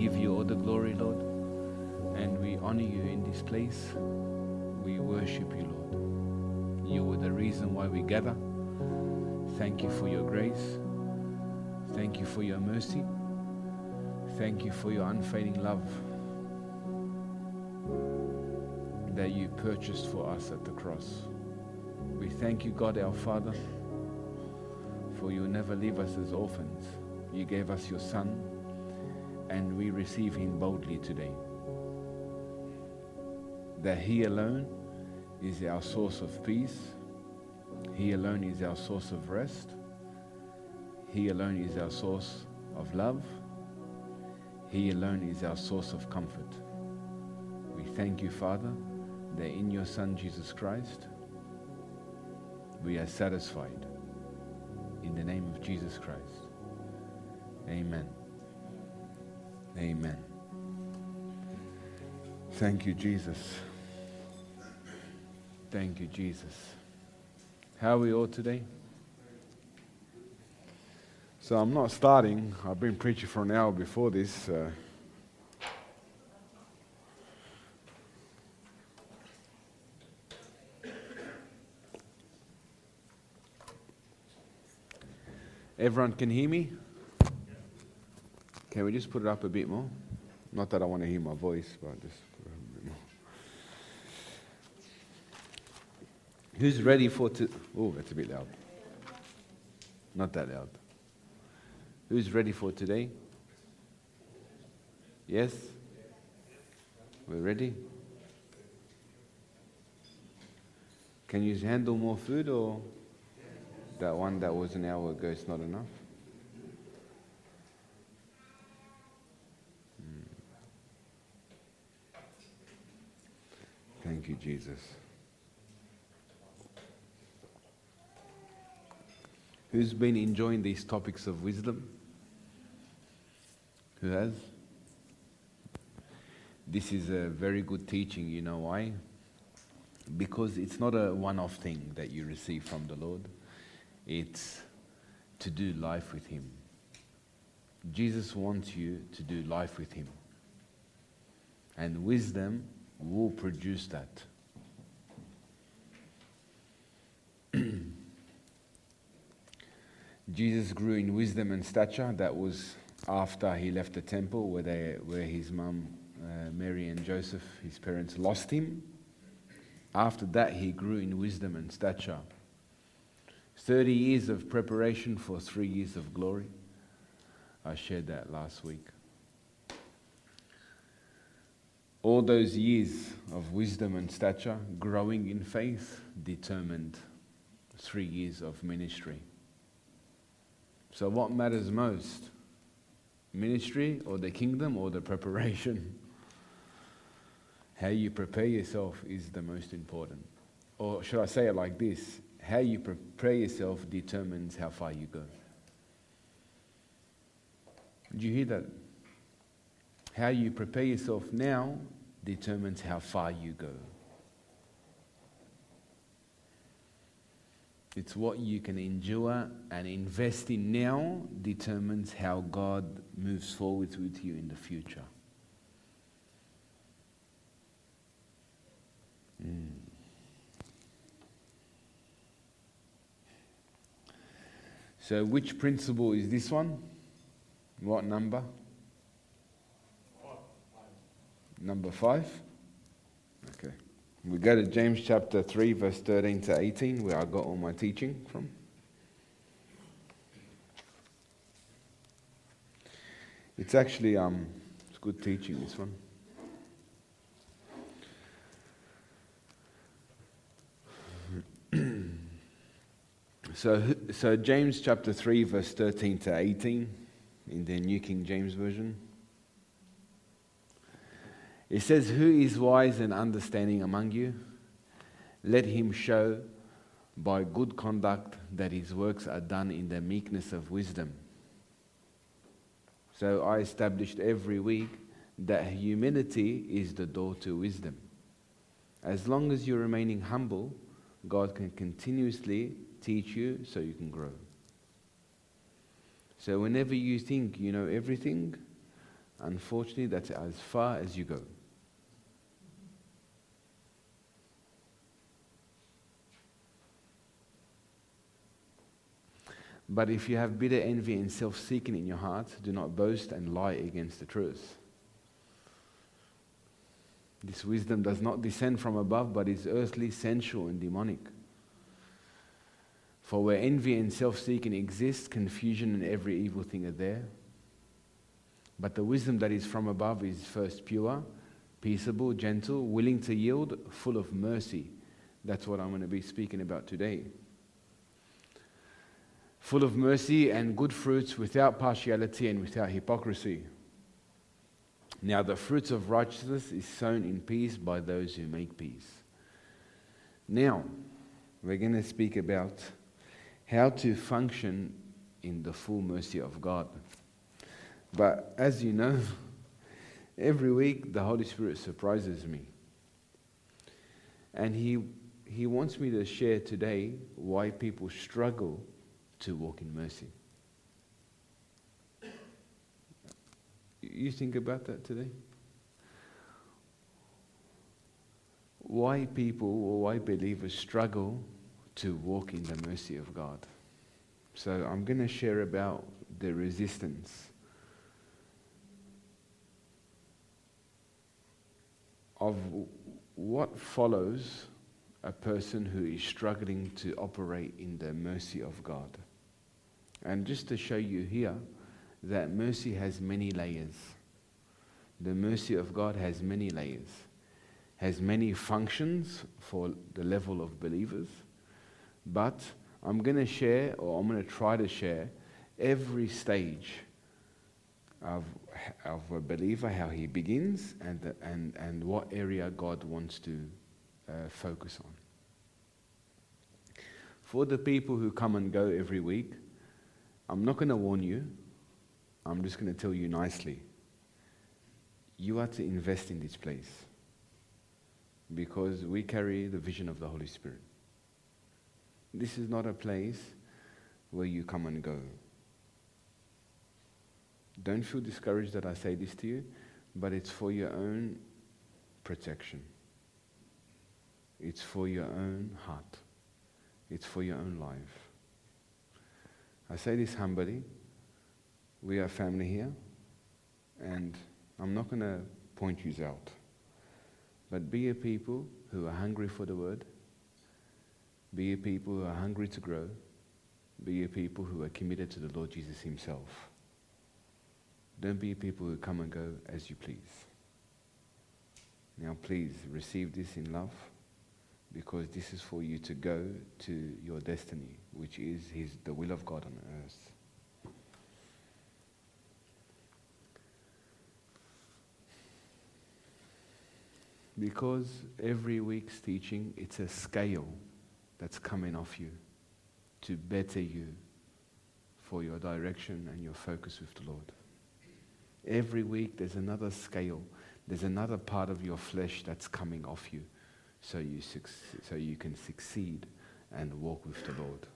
give you all the glory, Lord, and we honor you in this place. We worship you, Lord. You were the reason why we gather. Thank you for your grace. Thank you for your mercy. Thank you for your unfading love that you purchased for us at the cross. We thank you, God our Father, for you never leave us as orphans. You gave us your Son, and we receive him boldly today. That he alone is our source of peace, he alone is our source of rest, he alone is our source of love, he alone is our source of comfort. We thank you, Father, that in your Son Jesus Christ, we are satisfied. In the name of Jesus Christ. Amen. Amen. Thank you, Jesus. Thank you, Jesus. How are we all today? So I'm not starting. I've been preaching for an hour before this. Uh, Everyone can hear me? Can we just put it up a bit more? Not that I want to hear my voice, but just put it up a bit more. Who's ready for to? Oh, that's a bit loud. Not that loud. Who's ready for today? Yes? We're ready? Can you handle more food or? that one that was an hour ago is not enough? You, Jesus. Who's been enjoying these topics of wisdom? Who has? This is a very good teaching, you know why? Because it's not a one off thing that you receive from the Lord it's to do life with Him. Jesus wants you to do life with Him. And wisdom will produce that. Jesus grew in wisdom and stature. That was after he left the temple where, they, where his mum, uh, Mary and Joseph, his parents, lost him. After that, he grew in wisdom and stature. 30 years of preparation for three years of glory. I shared that last week. All those years of wisdom and stature, growing in faith, determined three years of ministry. So, what matters most? Ministry or the kingdom or the preparation? How you prepare yourself is the most important. Or should I say it like this? how you prepare yourself determines how far you go. Did you hear that? How you prepare yourself now determines how far you go. It's what you can endure and invest in now determines how God moves forward with you in the future. Mm. So, which principle is this one? What number? Number five? Okay. We go to James chapter 3, verse 13 to 18, where I got all my teaching from. It's actually um, it's good teaching, this one. So, so James chapter 3, verse 13 to 18 in the New King James Version. It says, Who is wise and understanding among you? Let him show by good conduct that his works are done in the meekness of wisdom. So I established every week that humility is the door to wisdom. As long as you're remaining humble, God can continuously teach you so you can grow. So, whenever you think you know everything, unfortunately, that's as far as you go. But if you have bitter envy and self seeking in your heart, do not boast and lie against the truth. This wisdom does not descend from above, but is earthly, sensual, and demonic. For where envy and self seeking exist, confusion and every evil thing are there. But the wisdom that is from above is first pure, peaceable, gentle, willing to yield, full of mercy. That's what I'm going to be speaking about today. Full of mercy and good fruits, without partiality and without hypocrisy. Now, the fruits of righteousness is sown in peace by those who make peace. Now, we're going to speak about how to function in the full mercy of God. But as you know, every week the Holy Spirit surprises me. And he, he wants me to share today why people struggle to walk in mercy. You think about that today? Why people or why believers struggle to walk in the mercy of God. So I'm going to share about the resistance of what follows a person who is struggling to operate in the mercy of God. And just to show you here, that mercy has many layers. The mercy of God has many layers, has many functions for the level of believers. But I'm going to share, or I'm going to try to share, every stage of, of a believer, how he begins, and, and, and what area God wants to uh, focus on. For the people who come and go every week, I'm not going to warn you. I'm just going to tell you nicely. You are to invest in this place because we carry the vision of the Holy Spirit. This is not a place where you come and go. Don't feel discouraged that I say this to you, but it's for your own protection. It's for your own heart. It's for your own life. I say this humbly we are family here, and I'm not going to point you out. But be a people who are hungry for the word. Be a people who are hungry to grow. Be a people who are committed to the Lord Jesus Himself. Don't be people who come and go as you please. Now, please receive this in love because this is for you to go to your destiny, which is his, the will of God on earth. Because every week's teaching, it's a scale that's coming off you to better you for your direction and your focus with the Lord. Every week, there's another scale, there's another part of your flesh that's coming off you so you, so you can succeed and walk with the Lord.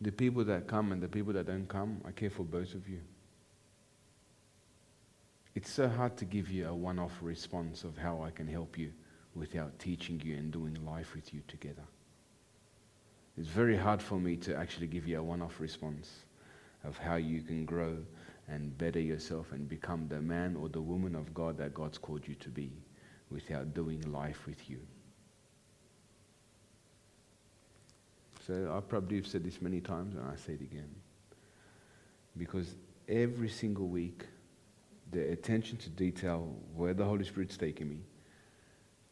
The people that come and the people that don't come, I care for both of you. It's so hard to give you a one off response of how I can help you without teaching you and doing life with you together. It's very hard for me to actually give you a one off response of how you can grow and better yourself and become the man or the woman of God that God's called you to be without doing life with you. So I probably have said this many times and I say it again. Because every single week, the attention to detail, where the Holy Spirit's taking me,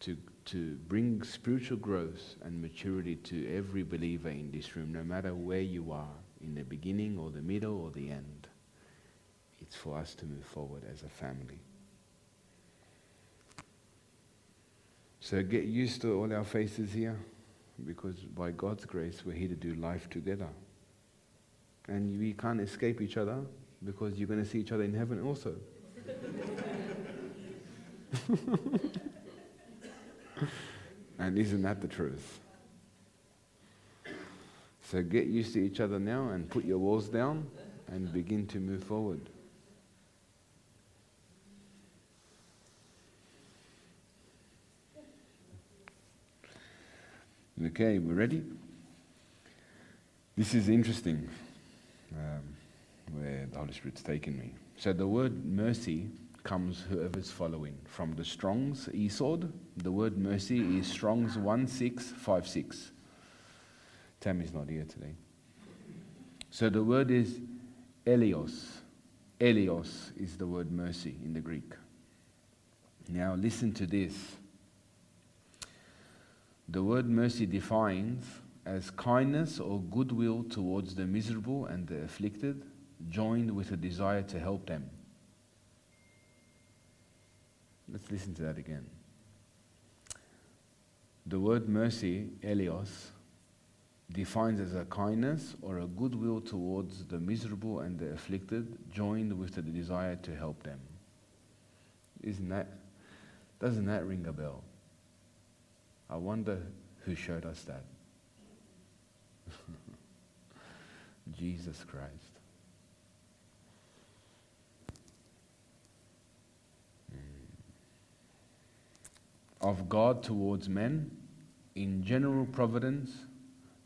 to, to bring spiritual growth and maturity to every believer in this room, no matter where you are, in the beginning or the middle or the end. It's for us to move forward as a family. So get used to all our faces here because by God's grace, we're here to do life together. And we can't escape each other because you're going to see each other in heaven also. and isn't that the truth? So get used to each other now and put your walls down and begin to move forward. Okay, we're ready? This is interesting um, where the Holy Spirit's taken me. So the word mercy comes whoever's following. From the Strong's e-Sword, the word mercy is Strong's 1656. Tammy's not here today. So the word is eleos. Eleos is the word mercy in the Greek. Now listen to this. The word mercy defines as kindness or goodwill towards the miserable and the afflicted, joined with a desire to help them. Let's listen to that again. The word mercy, eleos, defines as a kindness or a goodwill towards the miserable and the afflicted, joined with the desire to help them. Isn't that, doesn't that ring a bell? I wonder who showed us that. Jesus Christ. Of God towards men, in general providence,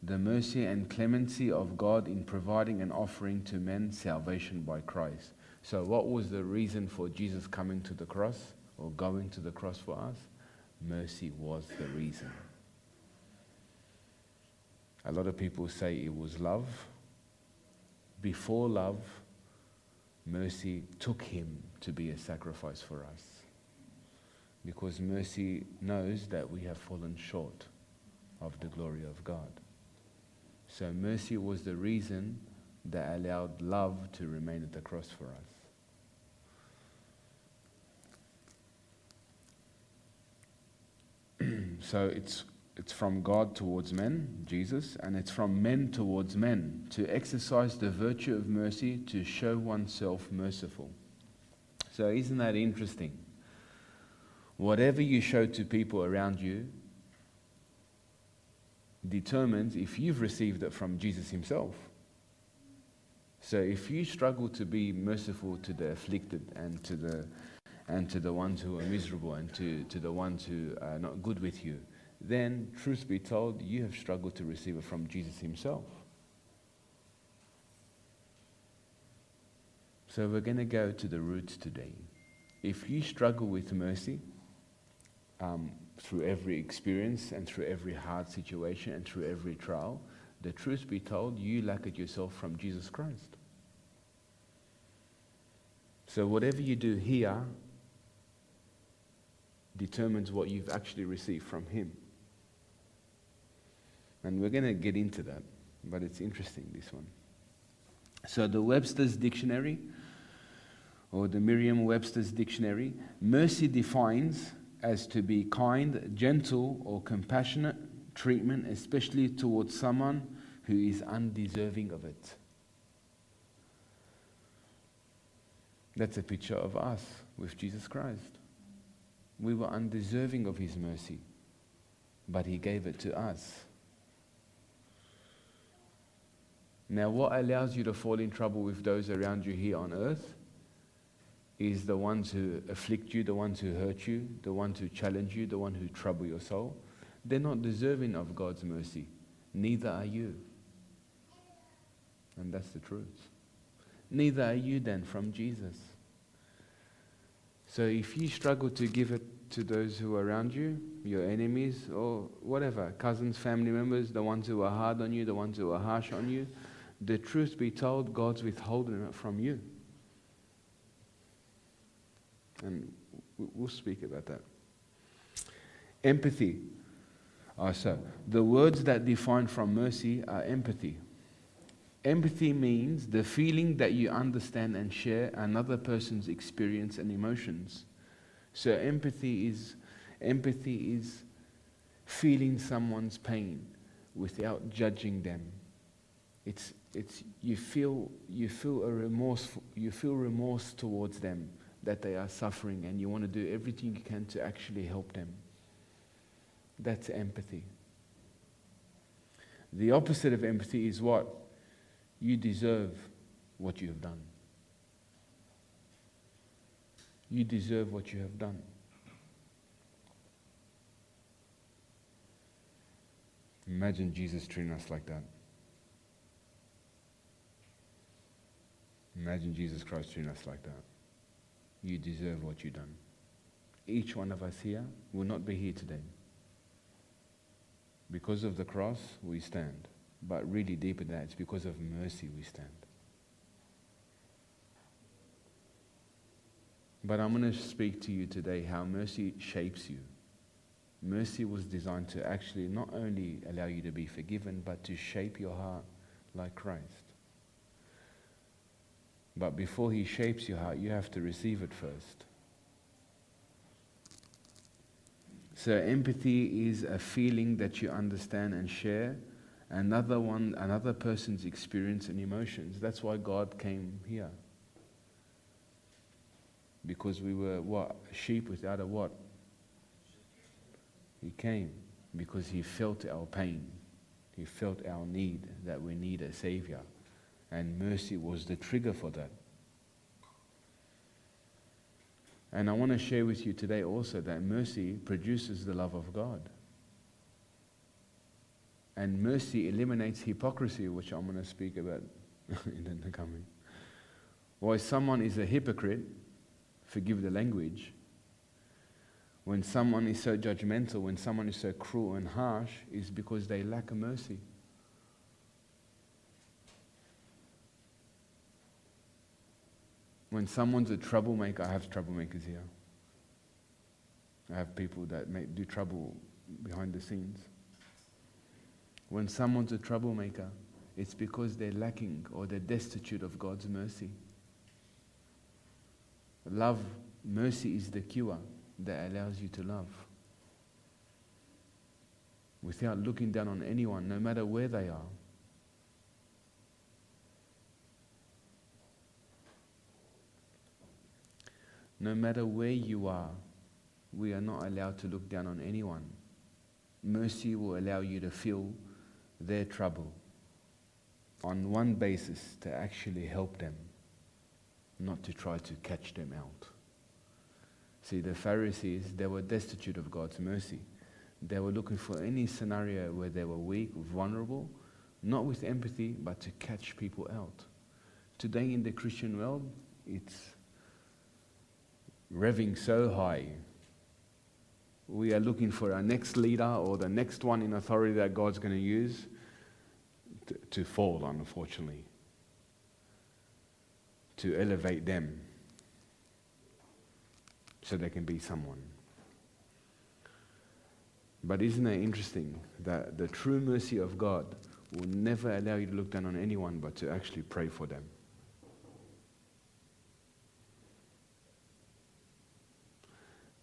the mercy and clemency of God in providing and offering to men salvation by Christ. So, what was the reason for Jesus coming to the cross or going to the cross for us? Mercy was the reason. A lot of people say it was love. Before love, mercy took him to be a sacrifice for us. Because mercy knows that we have fallen short of the glory of God. So mercy was the reason that allowed love to remain at the cross for us. so it's, it's from God towards men, Jesus, and it's from men towards men to exercise the virtue of mercy to show oneself merciful. So, isn't that interesting? Whatever you show to people around you, determines if you've received it from Jesus himself. So if you struggle to be merciful to the afflicted and to the and to the ones who are miserable and to, to the ones who are not good with you, then truth be told, you have struggled to receive it from Jesus himself. So we're going to go to the roots today. If you struggle with mercy, um, through every experience and through every hard situation and through every trial, the truth be told, you lack it yourself from Jesus Christ. So whatever you do here determines what you've actually received from Him. And we're going to get into that, but it's interesting, this one. So the Webster's Dictionary, or the Merriam Webster's Dictionary, mercy defines as to be kind, gentle, or compassionate treatment, especially towards someone who is undeserving of it. That's a picture of us with Jesus Christ. We were undeserving of His mercy, but He gave it to us. Now, what allows you to fall in trouble with those around you here on earth is the ones who afflict you, the ones who hurt you, the ones who challenge you, the ones who trouble your soul. They're not deserving of God's mercy. Neither are you. And that's the truth. Neither are you then from Jesus. So if you struggle to give it to those who are around you, your enemies, or whatever, cousins, family members, the ones who are hard on you, the ones who are harsh on you, the truth be told, God's withholding it from you. And we'll speak about that. Empathy. Ah, oh, so, the words that define from mercy are empathy. Empathy means the feeling that you understand and share another person's experience and emotions. So empathy is empathy is feeling someone's pain without judging them. It's, it's you feel you feel a remorse you feel remorse towards them that they are suffering and you want to do everything you can to actually help them. That's empathy. The opposite of empathy is what? You deserve what you have done. You deserve what you have done. Imagine Jesus treating us like that. Imagine Jesus Christ treating us like that. You deserve what you've done. Each one of us here will not be here today. Because of the cross, we stand. But really, deeper than that, it's because of mercy we stand. But I'm going to speak to you today how mercy shapes you. Mercy was designed to actually not only allow you to be forgiven, but to shape your heart like Christ. But before He shapes your heart, you have to receive it first. So, empathy is a feeling that you understand and share another one, another person's experience and emotions. That's why God came here. Because we were what? Sheep without a what? He came because he felt our pain. He felt our need that we need a savior. And mercy was the trigger for that. And I want to share with you today also that mercy produces the love of God. And mercy eliminates hypocrisy, which I'm going to speak about in the coming. Why someone is a hypocrite, forgive the language, when someone is so judgmental, when someone is so cruel and harsh, is because they lack mercy. When someone's a troublemaker, I have troublemakers here. I have people that do trouble behind the scenes. When someone's a troublemaker, it's because they're lacking or they're destitute of God's mercy. Love, mercy is the cure that allows you to love. Without looking down on anyone, no matter where they are. No matter where you are, we are not allowed to look down on anyone. Mercy will allow you to feel their trouble on one basis to actually help them, not to try to catch them out. See, the Pharisees, they were destitute of God's mercy. They were looking for any scenario where they were weak, vulnerable, not with empathy, but to catch people out. Today in the Christian world, it's revving so high. We are looking for our next leader or the next one in authority that God's going to use to, to fall, unfortunately, to elevate them so they can be someone. But isn't it interesting that the true mercy of God will never allow you to look down on anyone but to actually pray for them?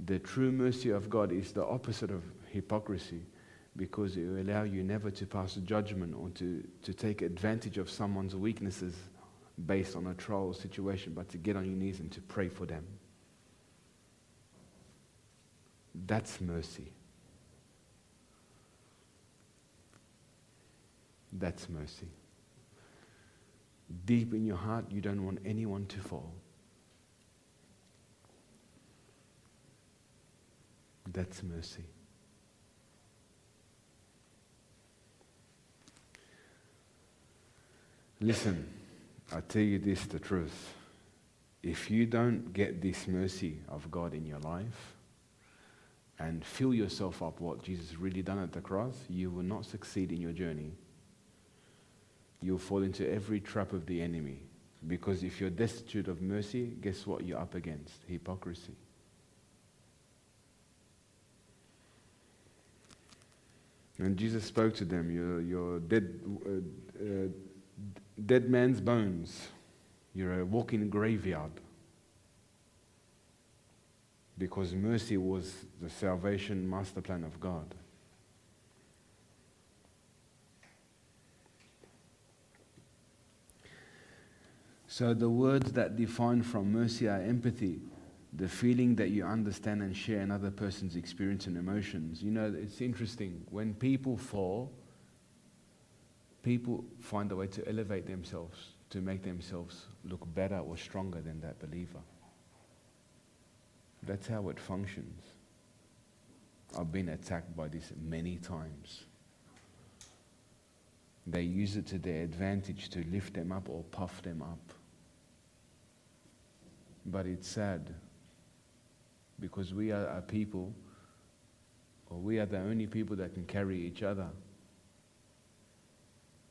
The true mercy of God is the opposite of hypocrisy because it will allow you never to pass judgment or to, to take advantage of someone's weaknesses based on a trial situation, but to get on your knees and to pray for them. That's mercy. That's mercy. Deep in your heart, you don't want anyone to fall. That's mercy. Listen, I tell you this the truth. If you don't get this mercy of God in your life, and fill yourself up what Jesus really done at the cross, you will not succeed in your journey. You'll fall into every trap of the enemy. Because if you're destitute of mercy, guess what you're up against? Hypocrisy. And Jesus spoke to them, You're, you're dead, uh, uh, dead man's bones. You're a walking graveyard because mercy was the salvation master plan of God. So the words that define from mercy are empathy, the feeling that you understand and share another person's experience and emotions. You know, it's interesting. When people fall, people find a way to elevate themselves, to make themselves look better or stronger than that believer. That's how it functions. I've been attacked by this many times. They use it to their advantage to lift them up or puff them up. But it's sad because we are a people, or we are the only people that can carry each other.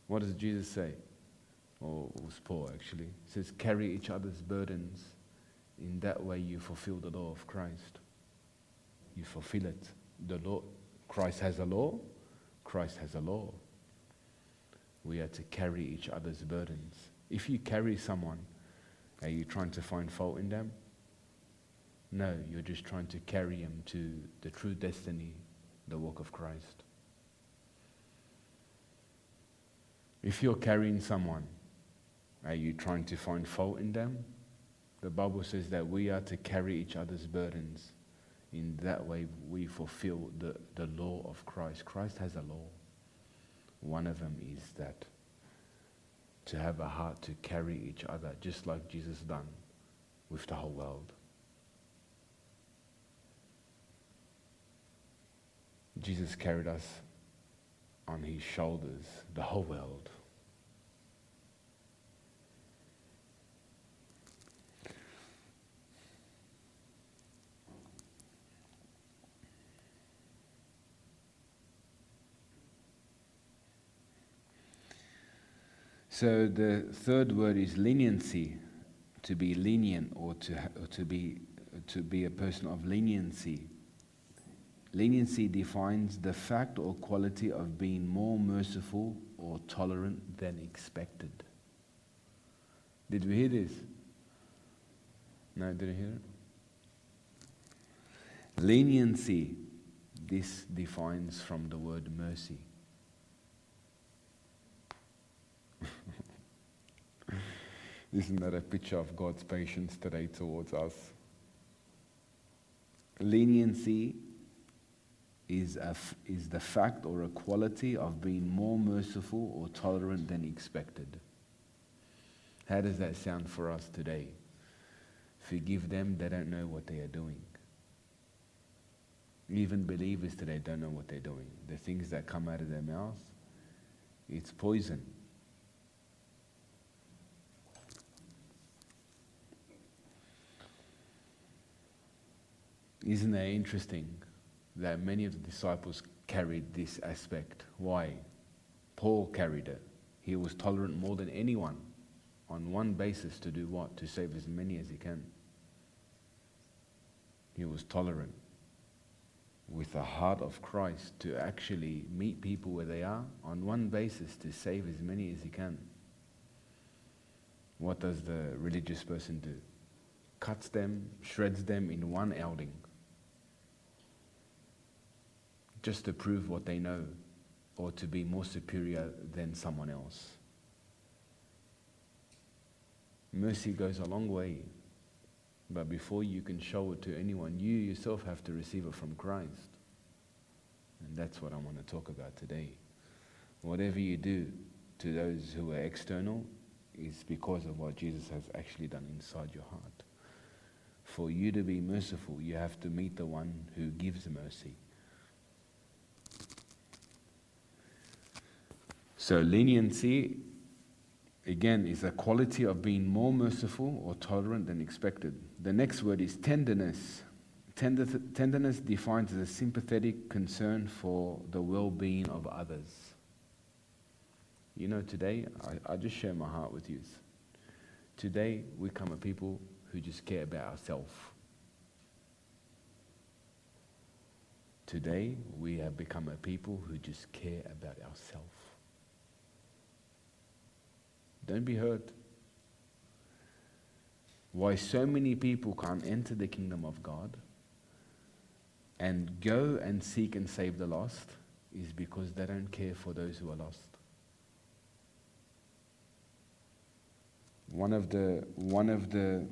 What does Jesus say? Or was Paul actually. Says, carry each other's burdens. In that way, you fulfill the law of Christ. You fulfill it. The law, Christ has a law, Christ has a law. We are to carry each other's burdens. If you carry someone, are you trying to find fault in them? No, you're just trying to carry him to the true destiny, the work of Christ. If you're carrying someone, are you trying to find fault in them? The Bible says that we are to carry each other's burdens. In that way, we fulfill the, the law of Christ. Christ has a law. One of them is that to have a heart to carry each other, just like Jesus done with the whole world. Jesus carried us on his shoulders, the whole world. So the third word is leniency, to be lenient or to, or to, be, to be a person of leniency. Leniency defines the fact or quality of being more merciful or tolerant than expected. Did we hear this? No, didn't hear it? Leniency, this defines from the word mercy. Isn't that a picture of God's patience today towards us? Leniency is, a, is the fact or a quality of being more merciful or tolerant than expected. How does that sound for us today? Forgive them, they don't know what they are doing. Even believers today don't know what they're doing. The things that come out of their mouth, it's poison. Isn't that interesting that many of the disciples carried this aspect? Why? Paul carried it. He was tolerant more than anyone on one basis to do what? To save as many as he can. He was tolerant with the heart of Christ to actually meet people where they are on one basis to save as many as he can. What does the religious person do? Cuts them, shreds them in one outing just to prove what they know or to be more superior than someone else. Mercy goes a long way, but before you can show it to anyone, you yourself have to receive it from Christ. And that's what I want to talk about today. Whatever you do to those who are external is because of what Jesus has actually done inside your heart. For you to be merciful, you have to meet the one who gives mercy. So, leniency, again, is a quality of being more merciful or tolerant than expected. The next word is tenderness. Tenderness defines as a sympathetic concern for the well being of others. You know, today, I, I just share my heart with you. Today, we come a people who just care about ourselves. Today, we have become a people who just care about ourselves. Don't be hurt. Why so many people can't enter the kingdom of God and go and seek and save the lost is because they don't care for those who are lost. One of the one of the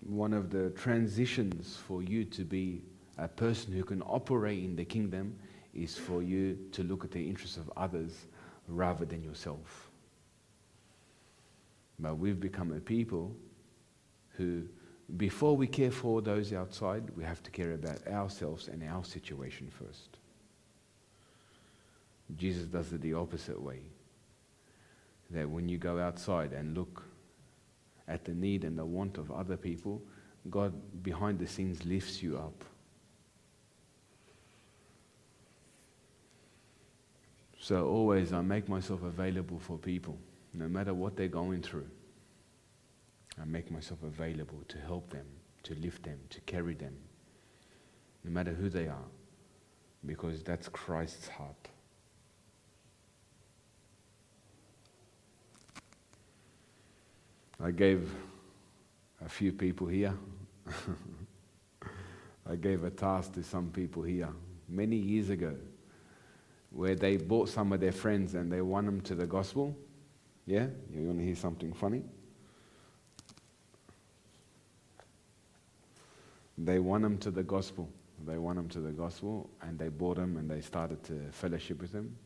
one of the transitions for you to be a person who can operate in the kingdom is for you to look at the interests of others rather than yourself. But we've become a people who, before we care for those outside, we have to care about ourselves and our situation first. Jesus does it the opposite way. That when you go outside and look at the need and the want of other people, God behind the scenes lifts you up. So always I make myself available for people, no matter what they're going through. I make myself available to help them, to lift them, to carry them, no matter who they are, because that's Christ's heart. I gave a few people here. I gave a task to some people here many years ago where they bought some of their friends and they won them to the gospel. Yeah? You want to hear something funny? They won them to the gospel. They won them to the gospel and they bought them and they started to fellowship with them.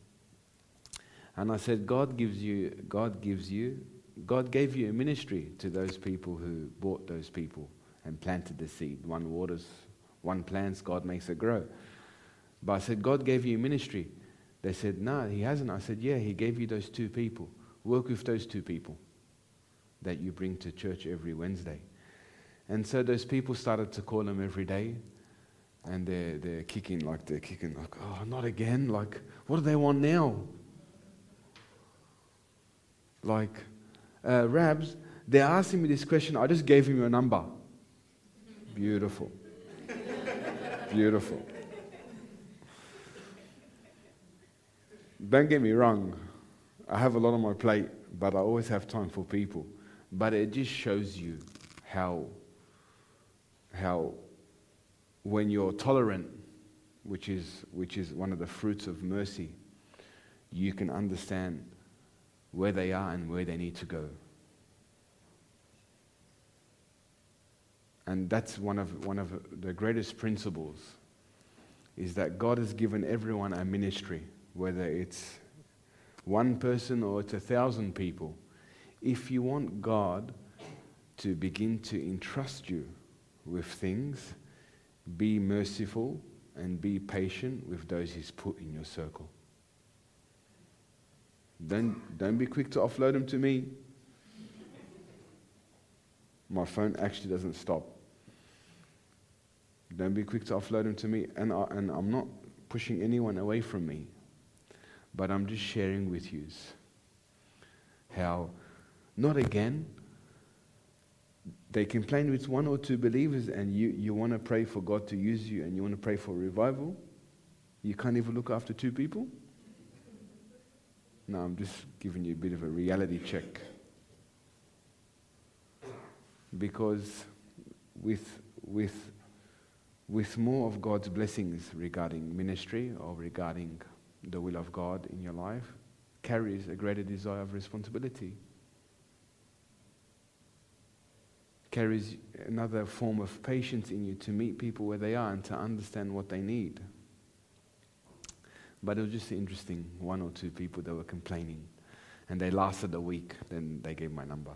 And I said, God gives you, God gives you God gave you a ministry to those people who bought those people and planted the seed. One waters, one plants, God makes it grow. But I said, God gave you a ministry. They said, No, He hasn't. I said, Yeah, He gave you those two people. Work with those two people that you bring to church every Wednesday. And so those people started to call Him every day. And they're, they're kicking, like, they're kicking, like, oh, not again. Like, what do they want now? Like, uh, Rabs, they're asking me this question. I just gave him your number. Beautiful. Beautiful. Don't get me wrong. I have a lot on my plate, but I always have time for people. But it just shows you how, how when you're tolerant, which is, which is one of the fruits of mercy, you can understand where they are and where they need to go. And that's one of, one of the greatest principles is that God has given everyone a ministry, whether it's one person or it's a thousand people. If you want God to begin to entrust you with things, be merciful and be patient with those He's put in your circle. Don't, don't be quick to offload them to me. My phone actually doesn't stop. Don't be quick to offload them to me. And, I, and I'm not pushing anyone away from me, but I'm just sharing with you how, not again, they complain with one or two believers and you, you want to pray for God to use you and you want to pray for revival. You can't even look after two people. No, I'm just giving you a bit of a reality check. Because with, with, with more of God's blessings regarding ministry or regarding the will of God in your life, carries a greater desire of responsibility. Carries another form of patience in you to meet people where they are and to understand what they need. But it was just interesting. One or two people that were complaining. And they lasted a week. Then they gave my number.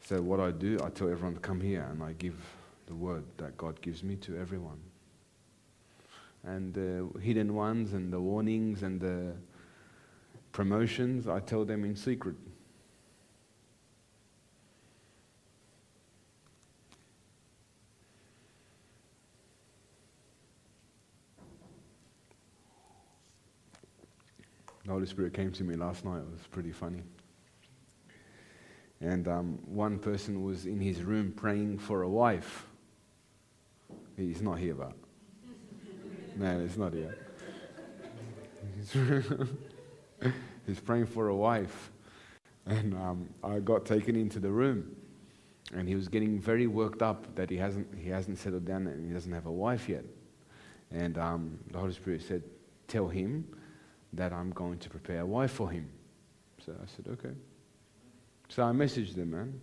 So what I do, I tell everyone to come here and I give the word that God gives me to everyone. And the hidden ones and the warnings and the promotions, I tell them in secret. The Holy Spirit came to me last night. It was pretty funny. And um, one person was in his room praying for a wife. He's not here, but. No, it's not yet. He's praying for a wife. And um, I got taken into the room. And he was getting very worked up that he hasn't, he hasn't settled down and he doesn't have a wife yet. And um, the Holy Spirit said, Tell him that I'm going to prepare a wife for him. So I said, okay. So I messaged the man.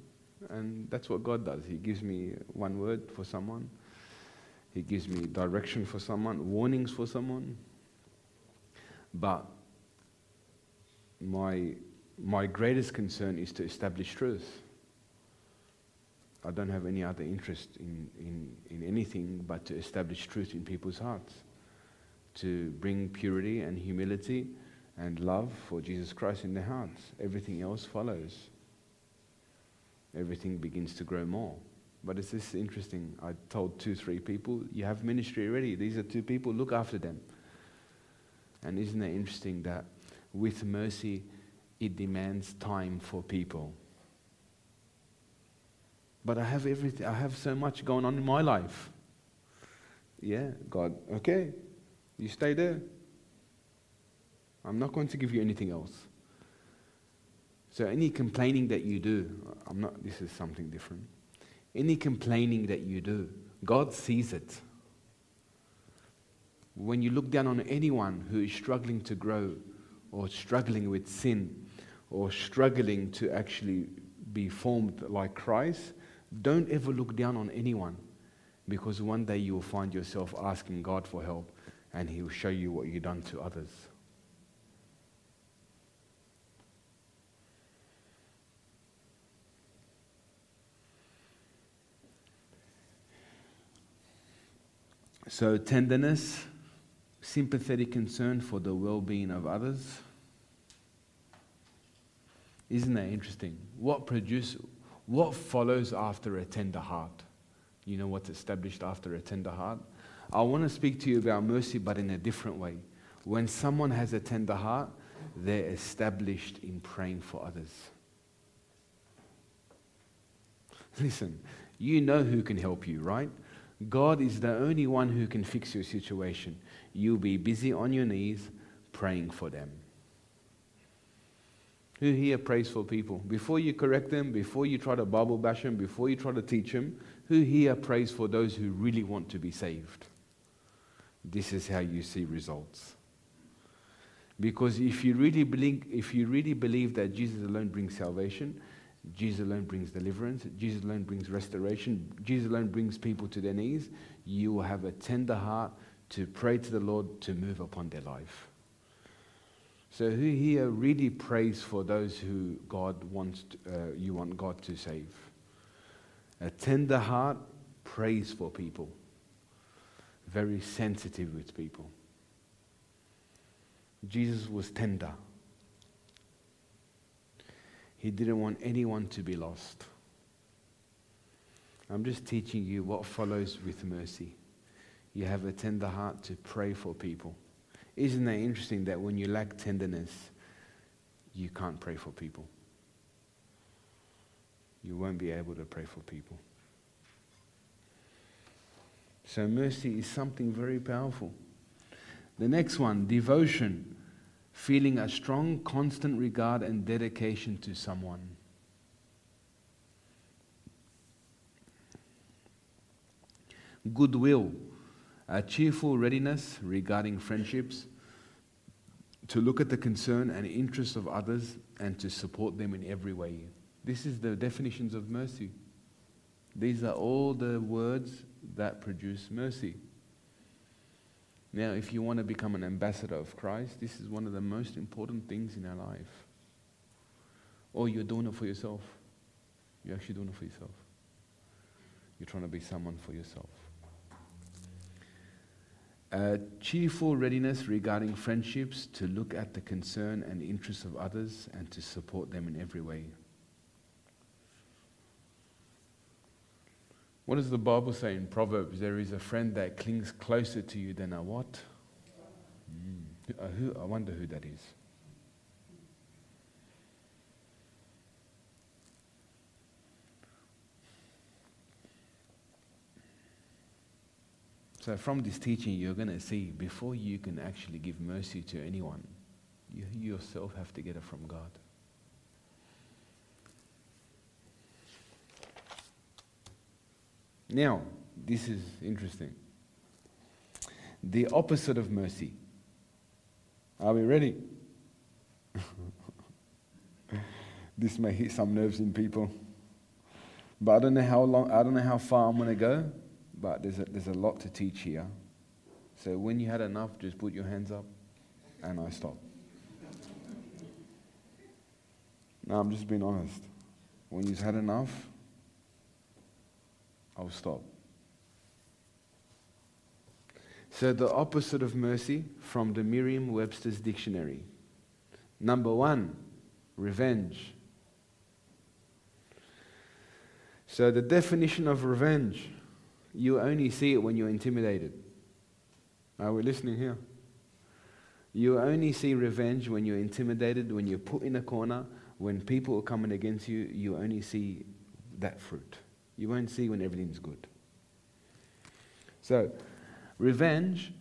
And that's what God does. He gives me one word for someone, He gives me direction for someone, warnings for someone. But my, my greatest concern is to establish truth. I don't have any other interest in, in, in anything but to establish truth in people's hearts, to bring purity and humility and love for Jesus Christ in their hearts. Everything else follows. Everything begins to grow more. But it's just interesting. I told two, three people, you have ministry already. These are two people, look after them. And isn't it interesting that with mercy, it demands time for people? But I have everything, I have so much going on in my life. Yeah, God, okay, you stay there. I'm not going to give you anything else. So any complaining that you do, I'm not, this is something different. Any complaining that you do, God sees it. When you look down on anyone who is struggling to grow or struggling with sin or struggling to actually be formed like Christ, don't ever look down on anyone because one day you will find yourself asking God for help and He will show you what you've done to others. So, tenderness, sympathetic concern for the well being of others. Isn't that interesting? What produces, what follows after a tender heart? You know what's established after a tender heart? I want to speak to you about mercy, but in a different way. When someone has a tender heart, they're established in praying for others. Listen, you know who can help you, right? God is the only one who can fix your situation. You'll be busy on your knees praying for them. Who here prays for people? Before you correct them, before you try to Bible bash them, before you try to teach them, who here prays for those who really want to be saved? This is how you see results. Because if you really believe, if you really believe that Jesus alone brings salvation, Jesus alone brings deliverance. Jesus alone brings restoration. Jesus alone brings people to their knees. You will have a tender heart to pray to the Lord to move upon their life. So who here really prays for those who God wants to, uh, you want God to save? A tender heart prays for people. Very sensitive with people. Jesus was tender. He didn't want anyone to be lost. I'm just teaching you what follows with mercy. You have a tender heart to pray for people. Isn't that interesting that when you lack tenderness, you can't pray for people? You won't be able to pray for people. So, mercy is something very powerful. The next one, devotion feeling a strong, constant regard and dedication to someone. Goodwill, a cheerful readiness regarding friendships, to look at the concern and interest of others and to support them in every way. This is the definitions of mercy. These are all the words that produce mercy. Now, if you want to become an ambassador of Christ, this is one of the most important things in our life. Or you're doing it for yourself. You're actually doing it for yourself. You're trying to be someone for yourself. A cheerful readiness regarding friendships to look at the concern and interests of others and to support them in every way. What does the Bible say in Proverbs? There is a friend that clings closer to you than a what? Mm. Uh, who, I wonder who that is. So, from this teaching, you're going to see before you can actually give mercy to anyone, you yourself have to get it from God. Now, this is interesting. The opposite of mercy. Are we ready? this may hit some nerves in people. But I don't know how long, I don't know how far I'm going to go, but there's a, there's a lot to teach here. So when you had enough, just put your hands up and I stop. No, I'm just being honest. When you've had enough, I'll stop. So, the opposite of mercy from the Merriam Webster's dictionary. Number one, revenge. So, the definition of revenge, you only see it when you're intimidated. Are we listening here? You only see revenge when you're intimidated, when you're put in a corner, when people are coming against you, you only see that fruit. You won't see when everything's good. So, revenge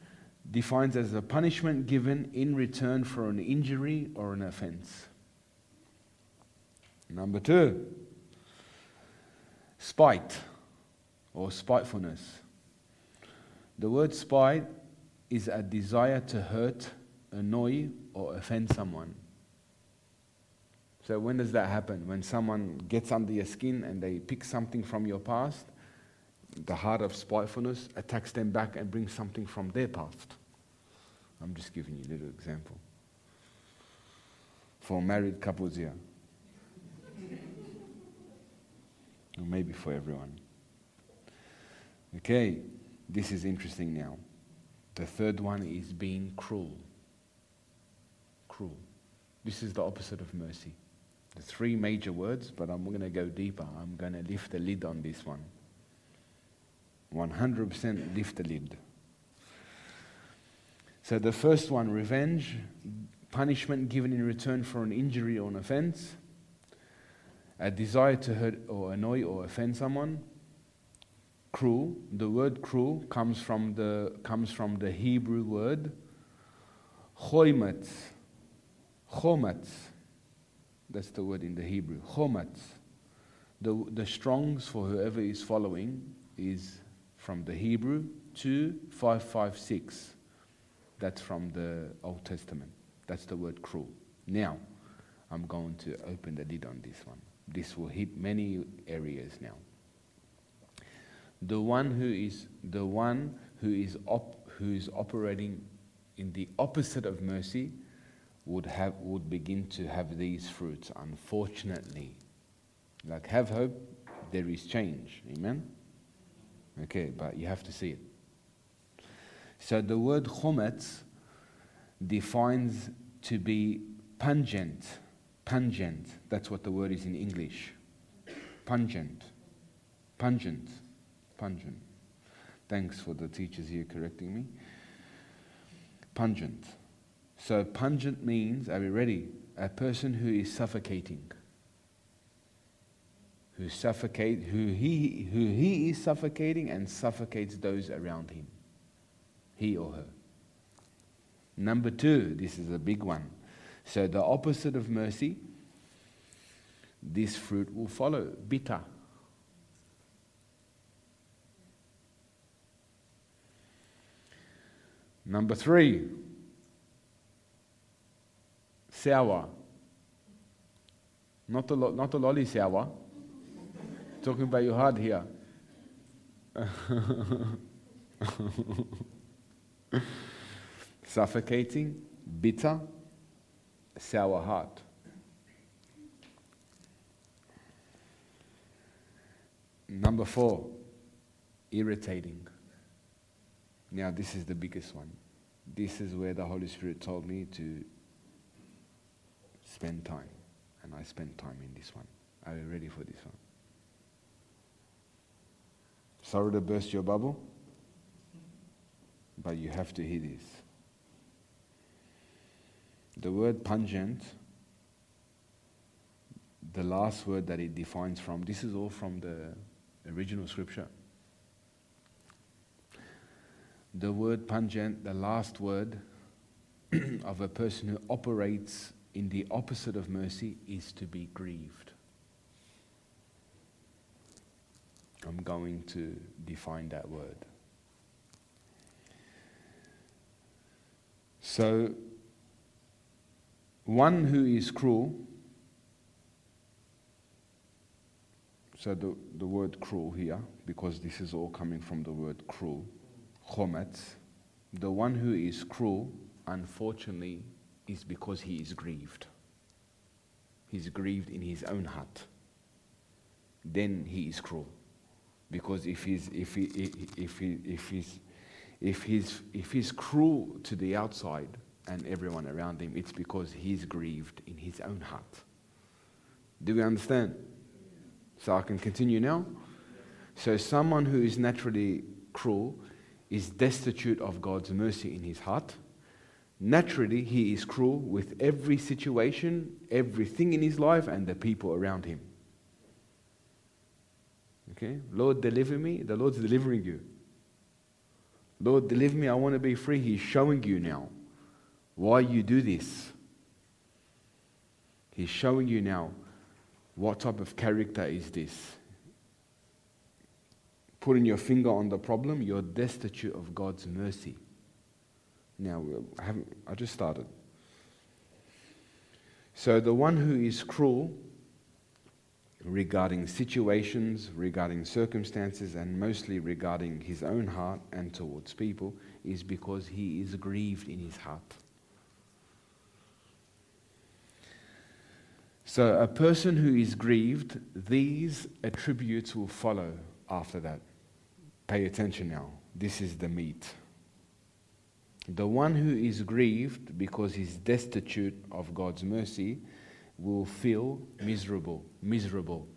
defines as a punishment given in return for an injury or an offense. Number two, spite or spitefulness. The word spite is a desire to hurt, annoy, or offend someone. So, when does that happen? When someone gets under your skin and they pick something from your past, the heart of spitefulness attacks them back and brings something from their past. I'm just giving you a little example. For married couples here. or maybe for everyone. Okay, this is interesting now. The third one is being cruel. Cruel. This is the opposite of mercy. The three major words, but I'm going to go deeper. I'm going to lift the lid on this one. 100% lift the lid. So the first one, revenge, punishment given in return for an injury or an offense, a desire to hurt or annoy or offend someone. Cruel, the word cruel comes from the, comes from the Hebrew word choimetz. Chometz. That's the word in the Hebrew. Chometz. The, the Strongs, for whoever is following, is from the Hebrew 2556. That's from the Old Testament. That's the word cruel. Now, I'm going to open the lid on this one. This will hit many areas now. The one who is the one who is op, who is operating in the opposite of mercy would have would begin to have these fruits. Unfortunately, like have hope, there is change. Amen. Okay, but you have to see it. So the word chometz defines to be pungent. Pungent. That's what the word is in English. Pungent. Pungent. Pungent. Thanks for the teachers here correcting me. Pungent. So pungent means, are we ready? A person who is suffocating. Who suffocate who he who he is suffocating and suffocates those around him he or her. Number two, this is a big one. So, the opposite of mercy, this fruit will follow bitter. Number three, sour. Not the, not the lolly sour. Talking about your heart here. Suffocating, bitter, sour heart. Number four, irritating. Now, this is the biggest one. This is where the Holy Spirit told me to spend time. And I spent time in this one. Are you ready for this one? Sorry to burst your bubble. But you have to hear this. The word pungent, the last word that it defines from, this is all from the original scripture. The word pungent, the last word of a person who operates in the opposite of mercy is to be grieved. I'm going to define that word. So, one who is cruel So the, the word cruel here, because this is all coming from the word cruel, chometz, the one who is cruel, unfortunately, is because he is grieved. He's grieved in his own heart. Then he is cruel. Because if he's, if he, if he, if he's, if he's, if he's cruel to the outside and everyone around him, it's because he's grieved in his own heart. Do we understand? So I can continue now. So, someone who is naturally cruel is destitute of God's mercy in his heart. Naturally, he is cruel with every situation, everything in his life, and the people around him. Okay? Lord, deliver me. The Lord's delivering you. Lord, deliver me. I want to be free. He's showing you now why you do this. He's showing you now what type of character is this? Putting your finger on the problem, you're destitute of God's mercy. Now, I, haven't, I just started. So, the one who is cruel regarding situations, regarding circumstances, and mostly regarding his own heart and towards people is because he is grieved in his heart. So, a person who is grieved, these attributes will follow after that. Pay attention now. This is the meat. The one who is grieved because he's destitute of God's mercy will feel miserable. Miserable.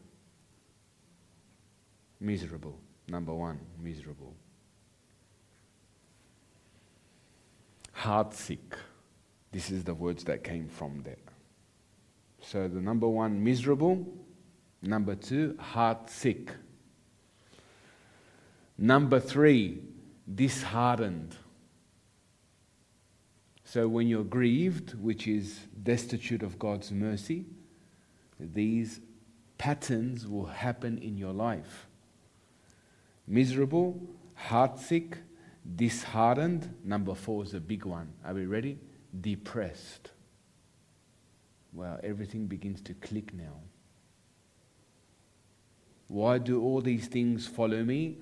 Miserable. Number one, miserable. Heartsick. This is the words that came from there. So the number one, miserable. Number two, heart sick. Number three, disheartened. So when you're grieved, which is destitute of God's mercy, these patterns will happen in your life. Miserable, heartsick, disheartened. Number four is a big one. Are we ready? Depressed Well, everything begins to click now. Why do all these things follow me,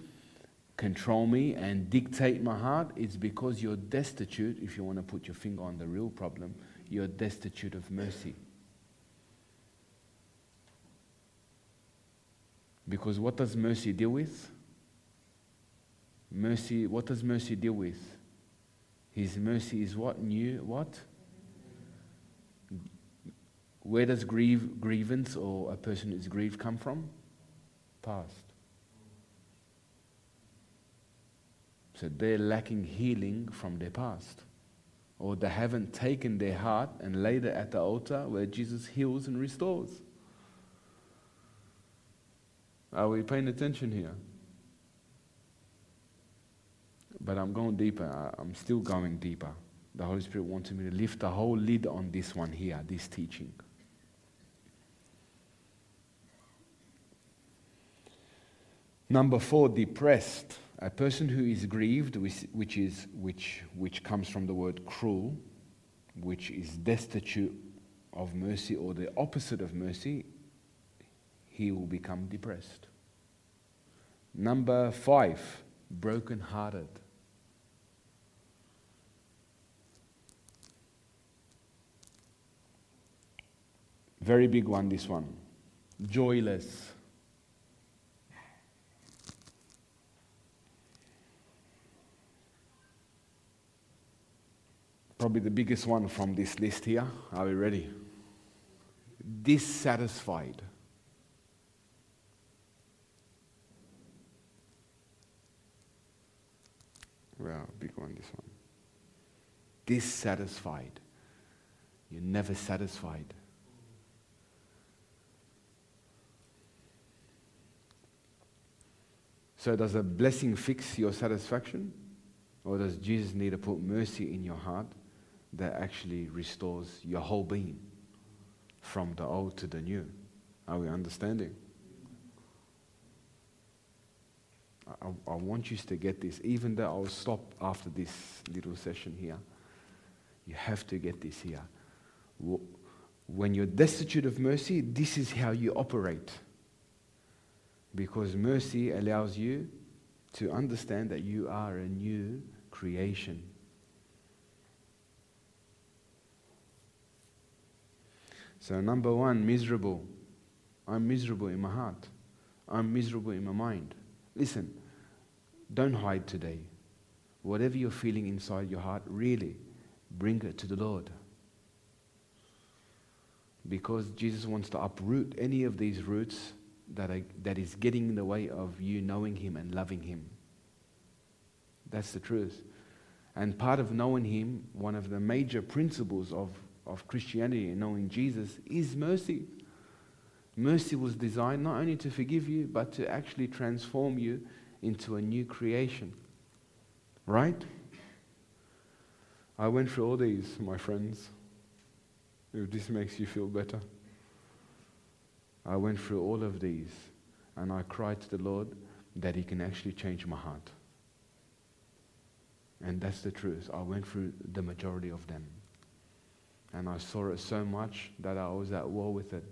control me, and dictate my heart? It's because you're destitute, if you want to put your finger on the real problem, you're destitute of mercy. Because what does mercy deal with? Mercy, what does mercy deal with? His mercy is what? New, what? Where does grieve, grievance or a person who's grieved come from? Past. So they're lacking healing from their past. Or they haven't taken their heart and laid it at the altar where Jesus heals and restores. Are we paying attention here? But I'm going deeper. I'm still going deeper. The Holy Spirit wanted me to lift the whole lid on this one here, this teaching. Number four, depressed. A person who is grieved, which, is, which, which comes from the word cruel, which is destitute of mercy or the opposite of mercy, he will become depressed. Number five, broken-hearted. Very big one, this one. Joyless. Probably the biggest one from this list here. Are we ready? Dissatisfied. Well, big one, this one. Dissatisfied. You're never satisfied. So, does a blessing fix your satisfaction? Or does Jesus need to put mercy in your heart that actually restores your whole being from the old to the new. Are we understanding? I, I want you to get this, even though I'll stop after this little session here. You have to get this here. When you're destitute of mercy, this is how you operate. Because mercy allows you to understand that you are a new creation. So, number one, miserable. I'm miserable in my heart. I'm miserable in my mind. Listen, don't hide today. Whatever you're feeling inside your heart, really bring it to the Lord. Because Jesus wants to uproot any of these roots that, are, that is getting in the way of you knowing Him and loving Him. That's the truth. And part of knowing Him, one of the major principles of of Christianity and knowing Jesus is mercy. Mercy was designed not only to forgive you, but to actually transform you into a new creation. Right? I went through all these, my friends. If this makes you feel better. I went through all of these, and I cried to the Lord that He can actually change my heart. And that's the truth. I went through the majority of them. And I saw it so much that I was at war with it.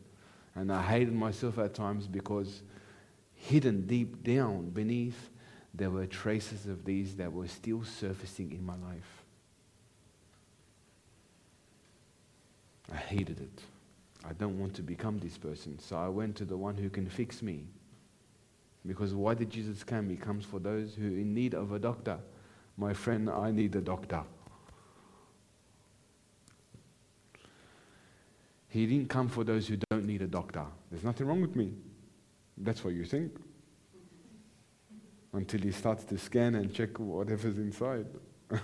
And I hated myself at times because hidden deep down beneath, there were traces of these that were still surfacing in my life. I hated it. I don't want to become this person. So I went to the one who can fix me. Because why did Jesus come? He comes for those who are in need of a doctor. My friend, I need a doctor. He didn't come for those who don't need a doctor. There's nothing wrong with me. That's what you think. Until he starts to scan and check whatever's inside.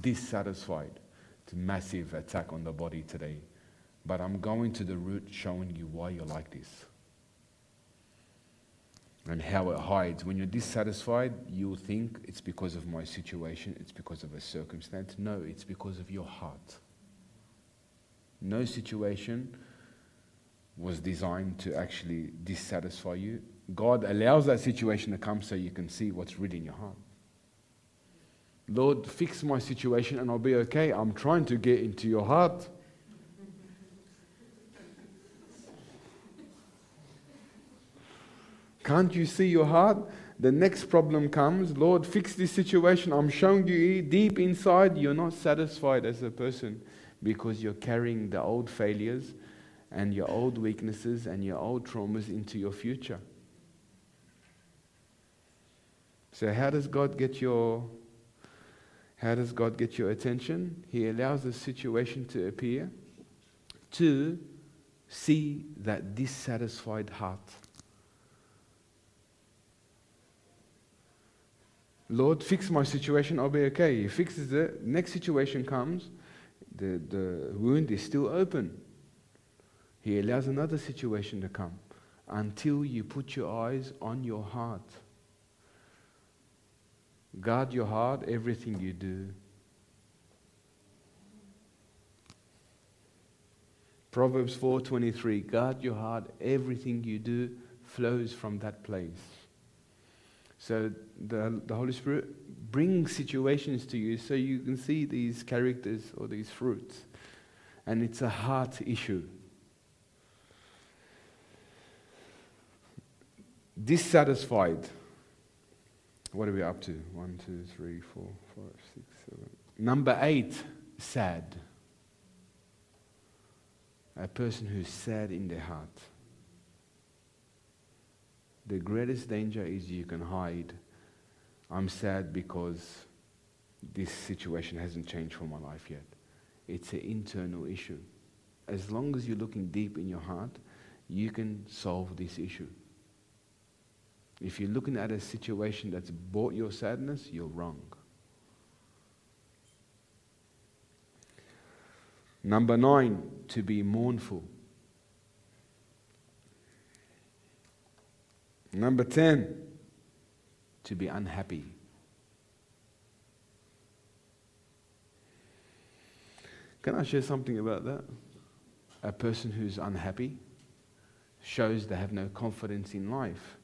Dissatisfied. A massive attack on the body today. But I'm going to the root showing you why you're like this and how it hides. When you're dissatisfied, you'll think it's because of my situation, it's because of a circumstance. No, it's because of your heart. No situation was designed to actually dissatisfy you. God allows that situation to come so you can see what's really in your heart. Lord, fix my situation and I'll be okay. I'm trying to get into your heart. Can't you see your heart? The next problem comes, Lord, fix this situation. I'm showing you deep inside you're not satisfied as a person because you're carrying the old failures and your old weaknesses and your old traumas into your future. So how does God get your how does God get your attention? He allows a situation to appear to see that dissatisfied heart. Lord, fix my situation, I'll be okay. He fixes it. Next situation comes, the, the wound is still open. He allows another situation to come until you put your eyes on your heart. Guard your heart, everything you do. Proverbs 4:23 Guard your heart, everything you do flows from that place. So the, the Holy Spirit brings situations to you so you can see these characters or these fruits. And it's a heart issue. Dissatisfied. What are we up to? One, two, three, four, five, six, seven. Number eight, sad. A person who's sad in their heart. The greatest danger is you can hide. I'm sad because this situation hasn't changed for my life yet. It's an internal issue. As long as you're looking deep in your heart, you can solve this issue. If you're looking at a situation that's brought your sadness, you're wrong. Number nine, to be mournful. Number 10, to be unhappy. Can I share something about that? A person who's unhappy shows they have no confidence in life.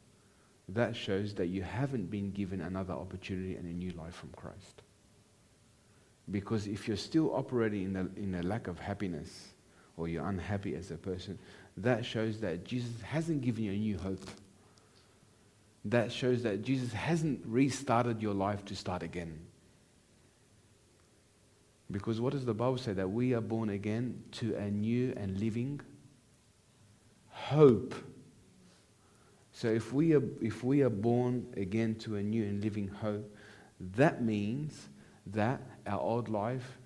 That shows that you haven't been given another opportunity and a new life from Christ. Because if you're still operating in a, in a lack of happiness or you're unhappy as a person, that shows that Jesus hasn't given you a new hope. That shows that Jesus hasn't restarted your life to start again. Because what does the Bible say? That we are born again to a new and living hope. So if we are, if we are born again to a new and living hope, that means that our old life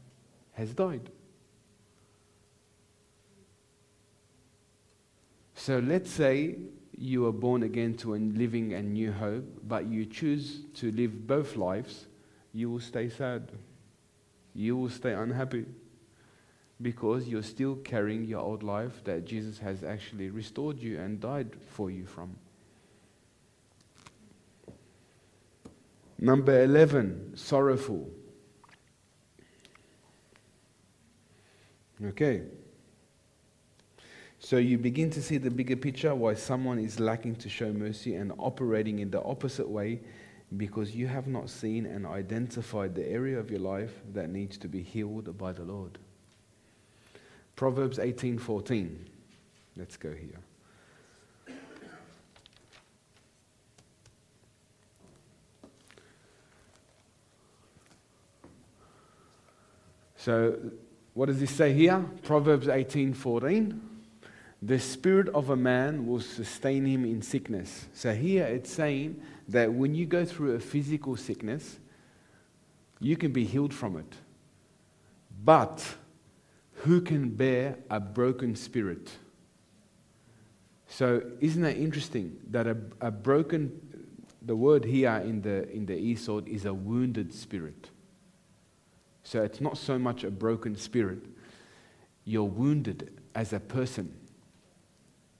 has died. So let's say you are born again to a living and new hope, but you choose to live both lives, you will stay sad. You will stay unhappy because you're still carrying your old life that Jesus has actually restored you and died for you from. Number 11, sorrowful. Okay. So you begin to see the bigger picture why someone is lacking to show mercy and operating in the opposite way because you have not seen and identified the area of your life that needs to be healed by the Lord. Proverbs 18:14. Let's go here. So, what does he say here? Proverbs 18:14. The spirit of a man will sustain him in sickness. So here it's saying that when you go through a physical sickness, you can be healed from it. But who can bear a broken spirit? So isn't that interesting that a, a broken the word here in the in the e-Sword is a wounded spirit. So it's not so much a broken spirit. You're wounded as a person.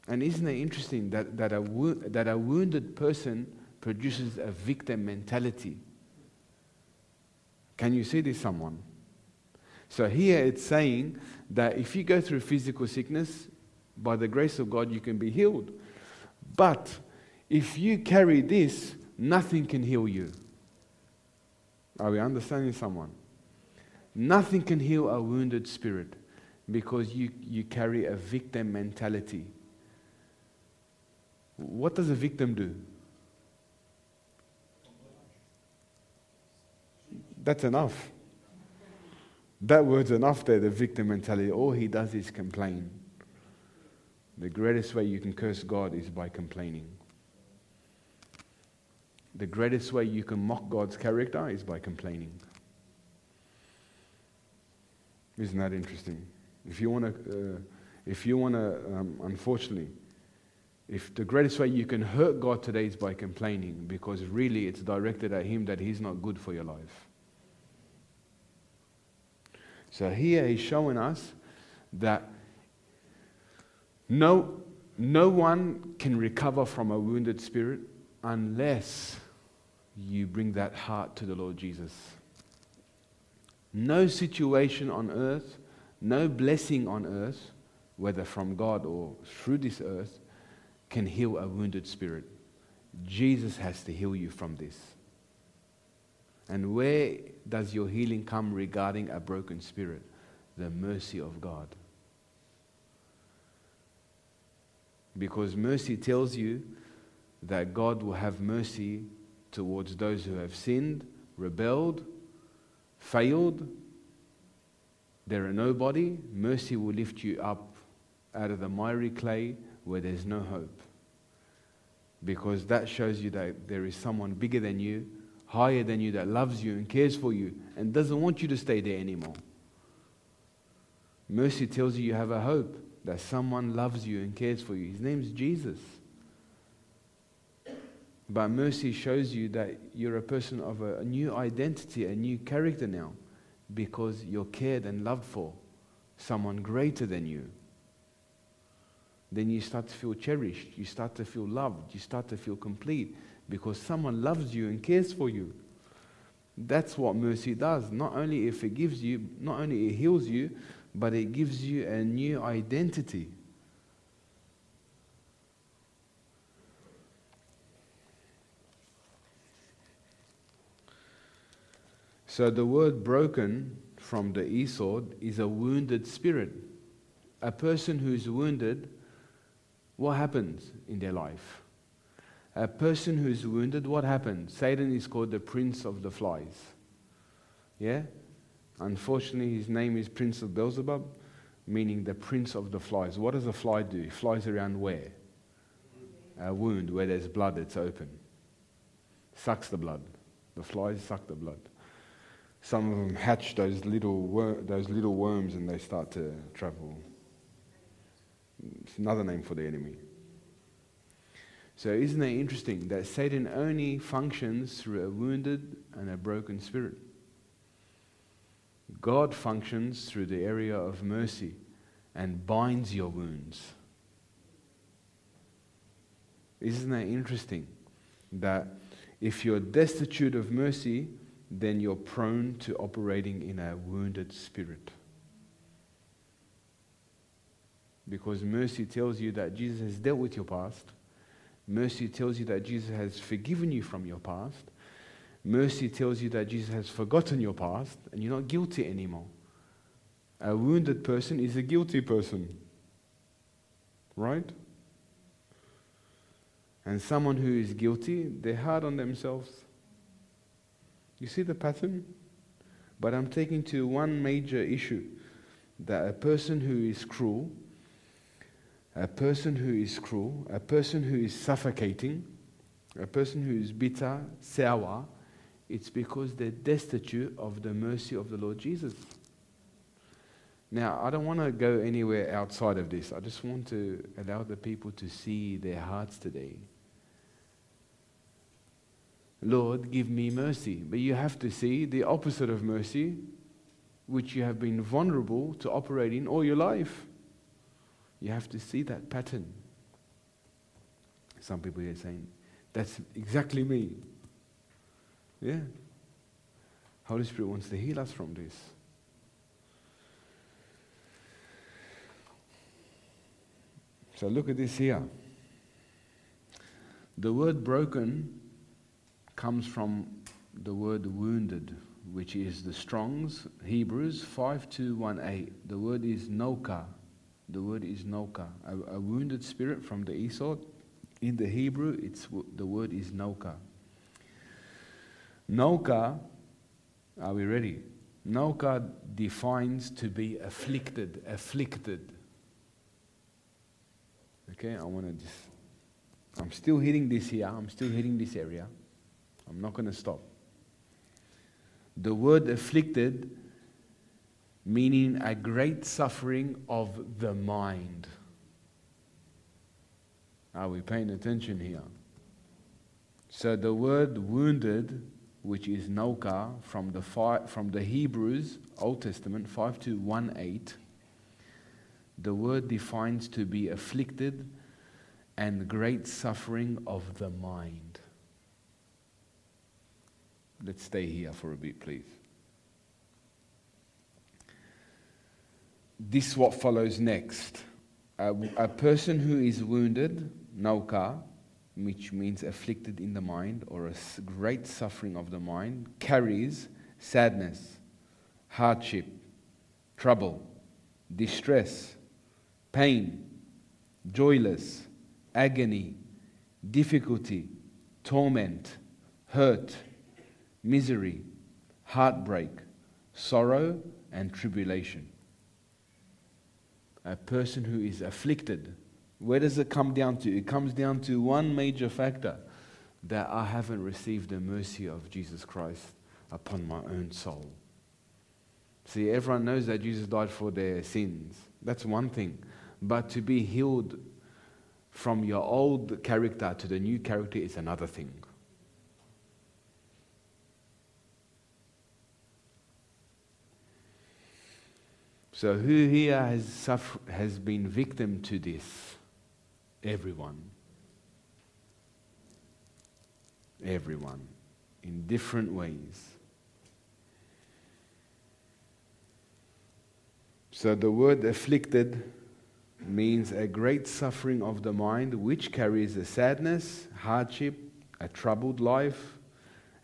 And isn't it interesting that, that, a, that a wounded person produces a victim mentality? Can you see this, someone? So here it's saying that if you go through physical sickness, by the grace of God, you can be healed. But if you carry this, nothing can heal you. Are we understanding someone? Nothing can heal a wounded spirit because you, you carry a victim mentality. What does a victim do? That's enough. That word's enough there, the victim mentality. All he does is complain. The greatest way you can curse God is by complaining. The greatest way you can mock God's character is by complaining. Isn't that interesting? If you want to, uh, if you want to, um, unfortunately, if the greatest way you can hurt God today is by complaining, because really it's directed at Him that He's not good for your life. So here He's showing us that no, no one can recover from a wounded spirit unless you bring that heart to the Lord Jesus. No situation on earth, no blessing on earth, whether from God or through this earth, can heal a wounded spirit. Jesus has to heal you from this. And where does your healing come regarding a broken spirit? The mercy of God. Because mercy tells you that God will have mercy towards those who have sinned, rebelled, failed. They're a nobody. Mercy will lift you up out of the miry clay where there's no hope because that shows you that there is someone bigger than you, higher than you, that loves you and cares for you and doesn't want you to stay there anymore. Mercy tells you you have a hope that someone loves you and cares for you. His name's Jesus. But mercy shows you that you're a person of a, a new identity, a new character now, because you're cared and loved for someone greater than you then you start to feel cherished. You start to feel loved. You start to feel complete because someone loves you and cares for you. That's what mercy does. Not only it forgives you, not only it heals you, but it gives you a new identity. So the word broken from the e-Sword is a wounded spirit. A person who's wounded, what happens in their life? A person who's wounded, what happens? Satan is called the prince of the flies. Yeah? Unfortunately, his name is Prince of Beelzebub, meaning the prince of the flies. What does a fly do? It flies around where? A wound where there's blood, it's open. Sucks the blood. The flies suck the blood. Some of them hatch those little, wor- those little worms and they start to travel. It's another name for the enemy. So, isn't it interesting that Satan only functions through a wounded and a broken spirit? God functions through the area of mercy and binds your wounds. Isn't that interesting? That if you're destitute of mercy, then you're prone to operating in a wounded spirit. Because mercy tells you that Jesus has dealt with your past. Mercy tells you that Jesus has forgiven you from your past. Mercy tells you that Jesus has forgotten your past and you're not guilty anymore. A wounded person is a guilty person. Right? And someone who is guilty, they're hard on themselves. You see the pattern? But I'm taking to one major issue that a person who is cruel, a person who is cruel, a person who is suffocating, a person who is bitter, sour, it's because they're destitute of the mercy of the Lord Jesus. Now, I don't want to go anywhere outside of this. I just want to allow the people to see their hearts today. Lord, give me mercy. But you have to see the opposite of mercy, which you have been vulnerable to operate in all your life. You have to see that pattern. Some people are saying, That's exactly me. Yeah. Holy Spirit wants to heal us from this. So look at this here. The word broken comes from the word wounded, which is the Strong's, Hebrews 5218. The word is noka. The word is noka. A, a wounded spirit from the e-Sword. In the Hebrew, it's, the word is noka. Noka, are we ready? Noka defines to be afflicted, afflicted. Okay, I want to just, I'm still hitting this here, I'm still hitting this area. I'm not going to stop. The word afflicted meaning a great suffering of the mind. Are we paying attention here? So the word wounded which is Noka from the, fi- from the Hebrews, Old Testament, 5218. The word defines to be afflicted and great suffering of the mind. Let's stay here for a bit, please. This is what follows next. A, a person who is wounded, Noka, which means afflicted in the mind or a great suffering of the mind, carries sadness, hardship, trouble, distress, pain, joyless, agony, difficulty, torment, hurt, misery, heartbreak, sorrow, and tribulation. A person who is afflicted where does it come down to? It comes down to one major factor that I haven't received the mercy of Jesus Christ upon my own soul. See, everyone knows that Jesus died for their sins. That's one thing. But to be healed from your old character to the new character is another thing. So, who here has, suffer- has been victim to this? Everyone. Everyone. In different ways. So the word afflicted means a great suffering of the mind which carries a sadness, hardship, a troubled life,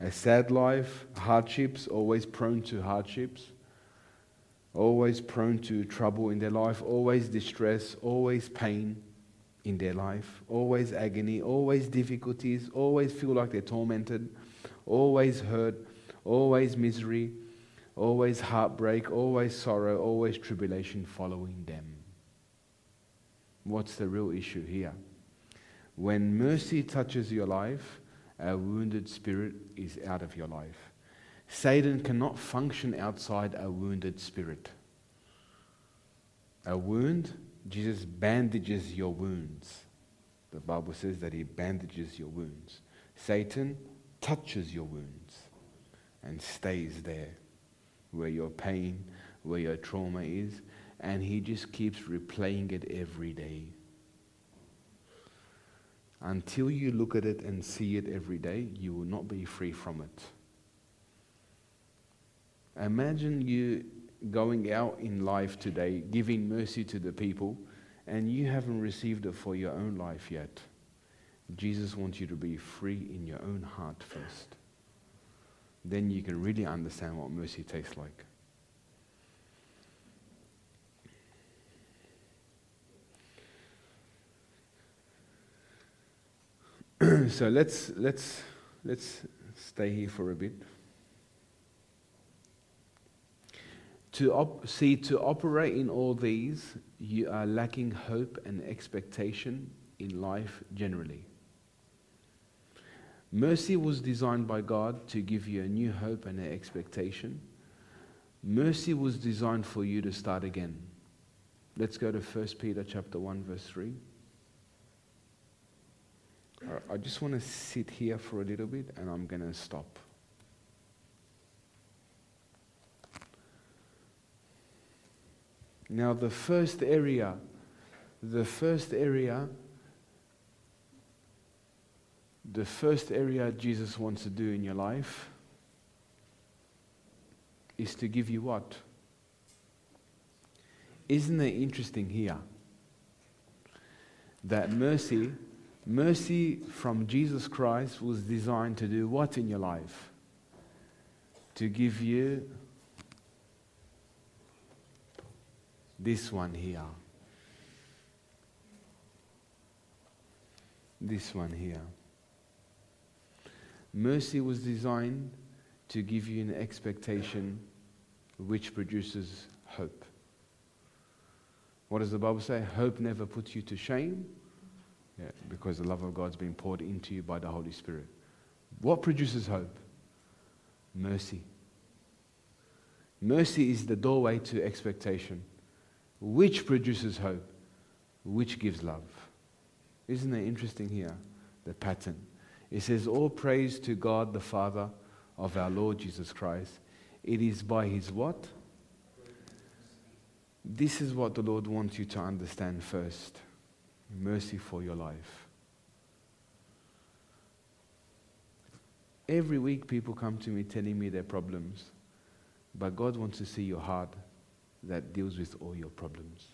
a sad life, hardships, always prone to hardships, always prone to trouble in their life, always distress, always pain in their life, always agony, always difficulties, always feel like they're tormented, always hurt, always misery, always heartbreak, always sorrow, always tribulation following them. What's the real issue here? When mercy touches your life, a wounded spirit is out of your life. Satan cannot function outside a wounded spirit. A wound, Jesus bandages your wounds. The Bible says that he bandages your wounds. Satan touches your wounds and stays there where your pain, where your trauma is, and he just keeps replaying it every day. Until you look at it and see it every day, you will not be free from it. Imagine you going out in life today, giving mercy to the people, and you haven't received it for your own life yet. Jesus wants you to be free in your own heart first. Then you can really understand what mercy tastes like. so let's let's let's stay here for a bit. To op- see to operate in all these, you are lacking hope and expectation in life generally. Mercy was designed by God to give you a new hope and an expectation. Mercy was designed for you to start again. Let's go to 1 Peter chapter 1 verse 3. I just want to sit here for a little bit and I'm going to stop. Now, the first area, the first area, the first area Jesus wants to do in your life is to give you what? Isn't it interesting here that mercy Mercy from Jesus Christ was designed to do what in your life? To give you this one here. This one here. Mercy was designed to give you an expectation which produces hope. What does the Bible say? Hope never puts you to shame yeah, because the love of God's been poured into you by the Holy Spirit. What produces hope? Mercy. Mercy is the doorway to expectation, which produces hope, which gives love. Isn't it interesting here, the pattern? It says, All praise to God the Father of our Lord Jesus Christ. It is by his what? This is what the Lord wants you to understand first mercy for your life. Every week, people come to me telling me their problems, but God wants to see your heart that deals with all your problems.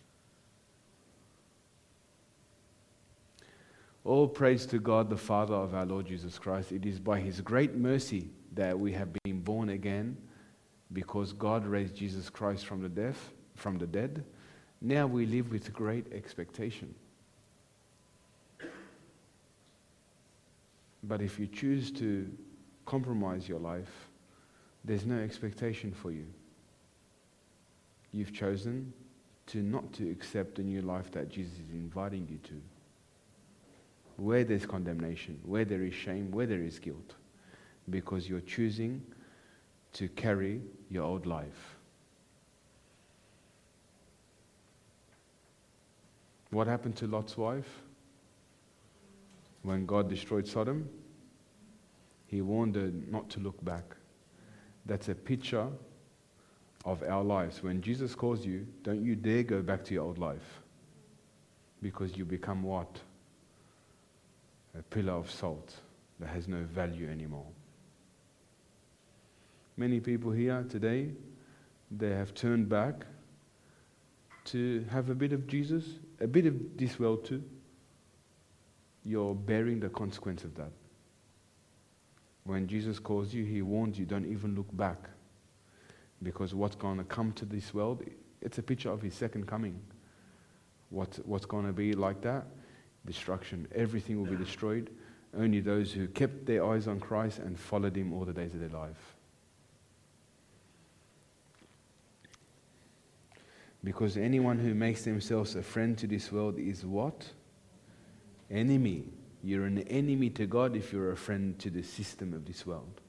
All praise to God, the Father of our Lord Jesus Christ. It is by His great mercy that we have been born again because God raised Jesus Christ from the, deaf, from the dead. Now we live with great expectation. But if you choose to compromise your life, there's no expectation for you. You've chosen to not to accept the new life that Jesus is inviting you to. Where there's condemnation, where there is shame, where there is guilt, because you're choosing to carry your old life. What happened to Lot's wife? when God destroyed Sodom, he warned her not to look back. That's a picture of our lives. When Jesus calls you, don't you dare go back to your old life. Because you become what? A pillar of salt that has no value anymore. Many people here today, they have turned back to have a bit of Jesus, a bit of this world too, you're bearing the consequence of that. When Jesus calls you, he warns you, don't even look back. Because what's going to come to this world, it's a picture of his second coming. What, what's going to be like that? Destruction. Everything will be destroyed. Only those who kept their eyes on Christ and followed him all the days of their life. Because anyone who makes themselves a friend to this world is what? Enemy. You're an enemy to God if you're a friend to the system of this world.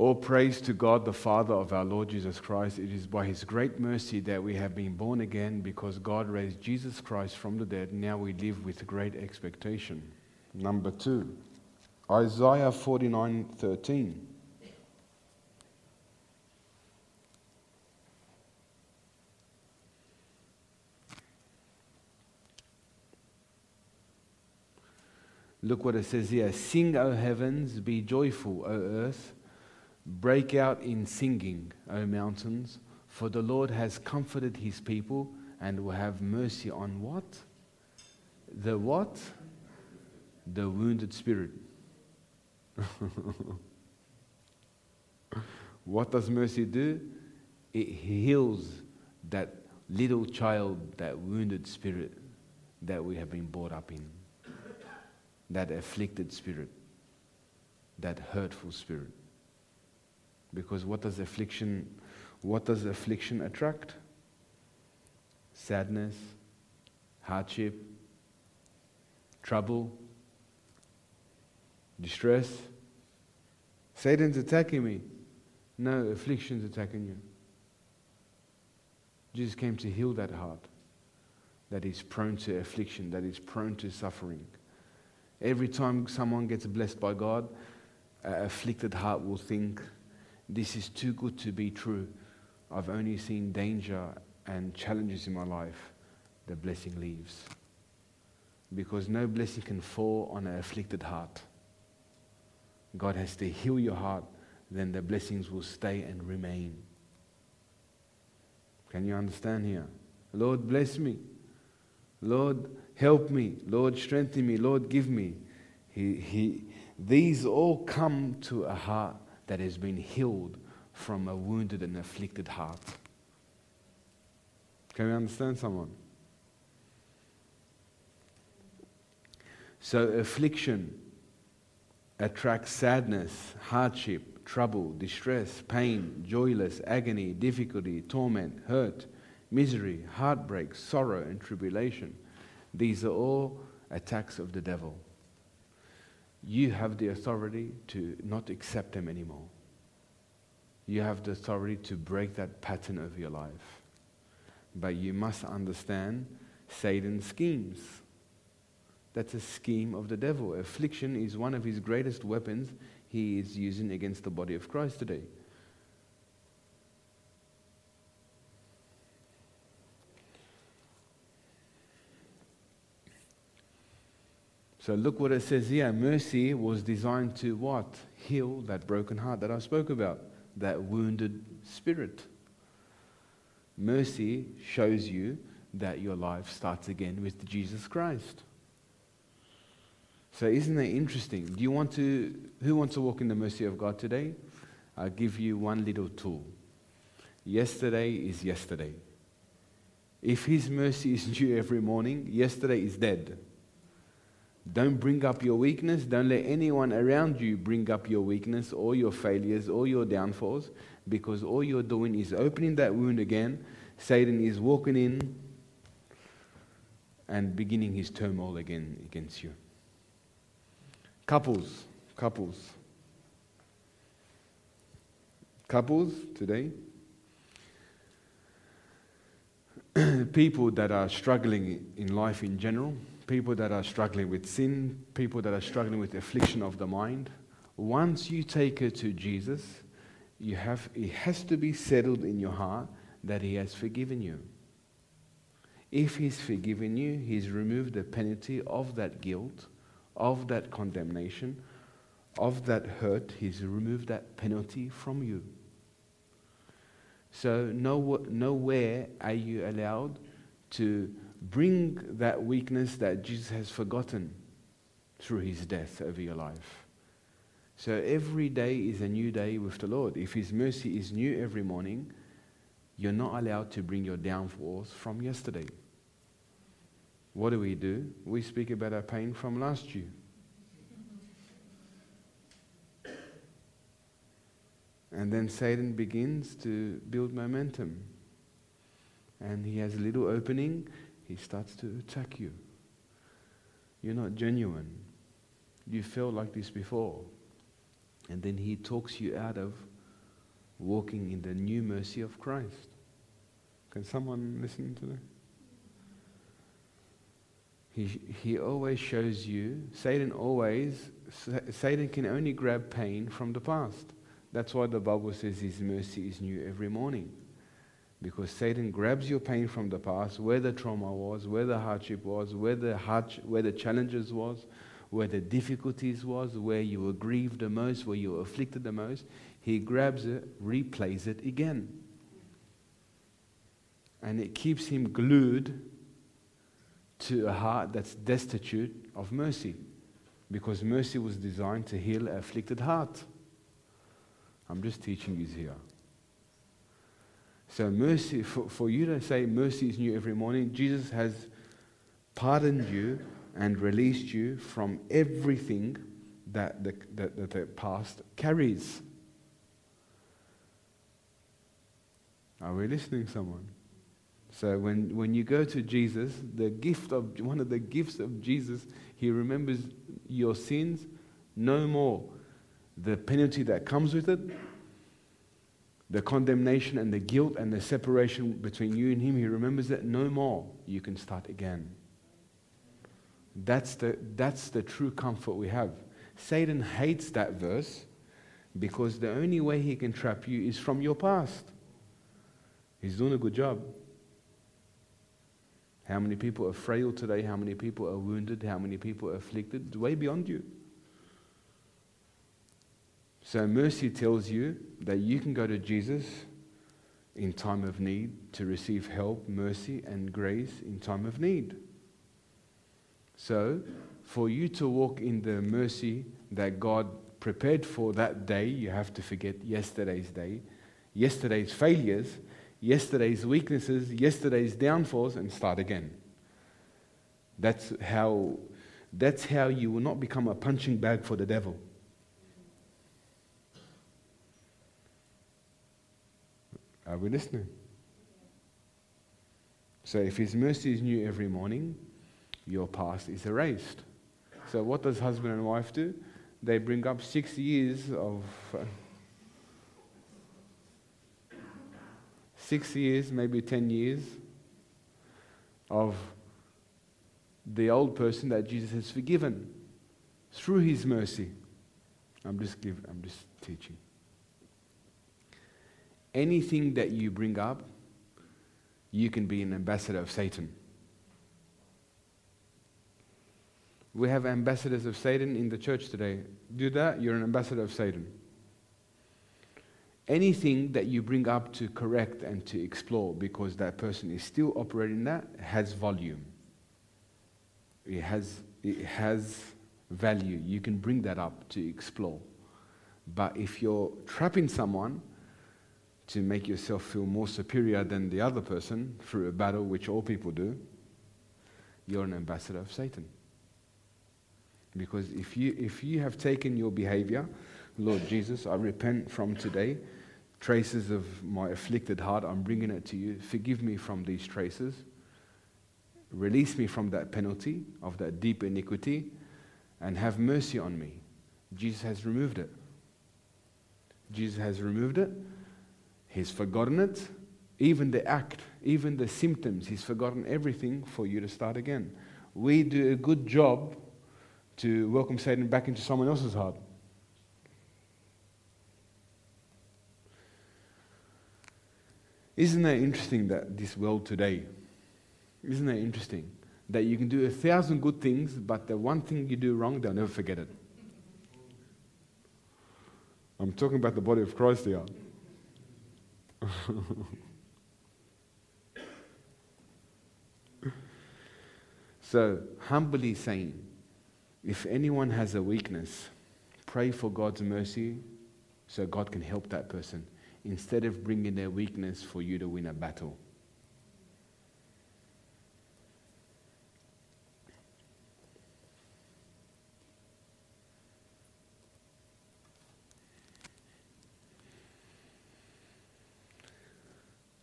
All praise to God, the Father of our Lord Jesus Christ. It is by His great mercy that we have been born again because God raised Jesus Christ from the dead. Now we live with great expectation. Number two, Isaiah 49 13. Look what it says here Sing, O heavens, be joyful, O earth Break out in singing, O mountains, for the Lord has comforted his people and will have mercy on what? The what? The wounded spirit. what does mercy do? It heals that little child, that wounded spirit that we have been brought up in, that afflicted spirit, that hurtful spirit. Because what does affliction, what does affliction attract? Sadness, hardship, trouble, distress. Satan's attacking me. No, affliction's attacking you. Jesus came to heal that heart that is prone to affliction, that is prone to suffering. Every time someone gets blessed by God, an afflicted heart will think, this is too good to be true. I've only seen danger and challenges in my life. The blessing leaves. Because no blessing can fall on an afflicted heart. God has to heal your heart, then the blessings will stay and remain. Can you understand here? Lord, bless me. Lord, help me. Lord, strengthen me. Lord, give me. He, he, these all come to a heart that has been healed from a wounded and afflicted heart. Can we understand someone? So, affliction attracts sadness, hardship, trouble, distress, pain, joyless, agony, difficulty, torment, hurt, misery, heartbreak, sorrow, and tribulation. These are all attacks of the devil you have the authority to not accept them anymore. You have the authority to break that pattern of your life. But you must understand Satan's schemes. That's a scheme of the devil. Affliction is one of his greatest weapons he is using against the body of Christ today. So look what it says here. Mercy was designed to what? Heal that broken heart that I spoke about, that wounded spirit. Mercy shows you that your life starts again with Jesus Christ. So isn't that interesting? Do you want to who wants to walk in the mercy of God today? I'll give you one little tool. Yesterday is yesterday. If his mercy is due every morning, yesterday is dead. Don't bring up your weakness. Don't let anyone around you bring up your weakness or your failures or your downfalls because all you're doing is opening that wound again. Satan is walking in and beginning his turmoil again against you. Couples, couples. Couples today. People that are struggling in life in general people that are struggling with sin, people that are struggling with affliction of the mind, once you take her to Jesus, you have, it has to be settled in your heart that He has forgiven you. If He's forgiven you, He's removed the penalty of that guilt, of that condemnation, of that hurt. He's removed that penalty from you. So, no, nowhere are you allowed to bring that weakness that Jesus has forgotten through his death over your life. So every day is a new day with the Lord. If his mercy is new every morning, you're not allowed to bring your downfalls from yesterday. What do we do? We speak about our pain from last year. And then Satan begins to build momentum. And he has a little opening, he starts to attack you. You're not genuine. You felt like this before. And then he talks you out of walking in the new mercy of Christ. Can someone listen to that? He, he always shows you, Satan always, Satan can only grab pain from the past. That's why the Bible says his mercy is new every morning. Because Satan grabs your pain from the past, where the trauma was, where the hardship was, where the, hard, where the challenges was, where the difficulties was, where you were grieved the most, where you were afflicted the most. He grabs it, replays it again. And it keeps him glued to a heart that's destitute of mercy. Because mercy was designed to heal an afflicted heart. I'm just teaching you here. So, mercy, for, for you to say mercy is new every morning, Jesus has pardoned you and released you from everything that the, that, that the past carries. Are we listening, someone? So when, when you go to Jesus, the gift of one of the gifts of Jesus, he remembers your sins no more. The penalty that comes with it, the condemnation and the guilt and the separation between you and him, he remembers it no more. You can start again. That's the, that's the true comfort we have. Satan hates that verse because the only way he can trap you is from your past. He's doing a good job. How many people are frail today? How many people are wounded? How many people are afflicted? Way beyond you. So, mercy tells you that you can go to Jesus in time of need to receive help, mercy, and grace in time of need. So, for you to walk in the mercy that God prepared for that day, you have to forget yesterday's day, yesterday's failures, yesterday's weaknesses, yesterday's downfalls, and start again. That's how, that's how you will not become a punching bag for the devil. Are we listening? So, if His mercy is new every morning, your past is erased. So, what does husband and wife do? They bring up six years of. Six years, maybe ten years of the old person that Jesus has forgiven through his mercy. I'm just giving, I'm just teaching. Anything that you bring up, you can be an ambassador of Satan. We have ambassadors of Satan in the church today. Do that, you're an ambassador of Satan. Anything that you bring up to correct and to explore because that person is still operating that has volume. It has, it has value. You can bring that up to explore. But if you're trapping someone to make yourself feel more superior than the other person through a battle, which all people do, you're an ambassador of Satan. Because if you, if you have taken your behavior, Lord Jesus, I repent from today, traces of my afflicted heart, I'm bringing it to you. Forgive me from these traces. Release me from that penalty of that deep iniquity and have mercy on me. Jesus has removed it. Jesus has removed it. He's forgotten it. Even the act, even the symptoms, He's forgotten everything for you to start again. We do a good job to welcome Satan back into someone else's heart. Isn't that interesting that this world today, isn't that interesting? That you can do a thousand good things, but the one thing you do wrong, they'll never forget it. I'm talking about the body of Christ here. So, humbly saying, if anyone has a weakness, pray for God's mercy so God can help that person instead of bringing their weakness for you to win a battle.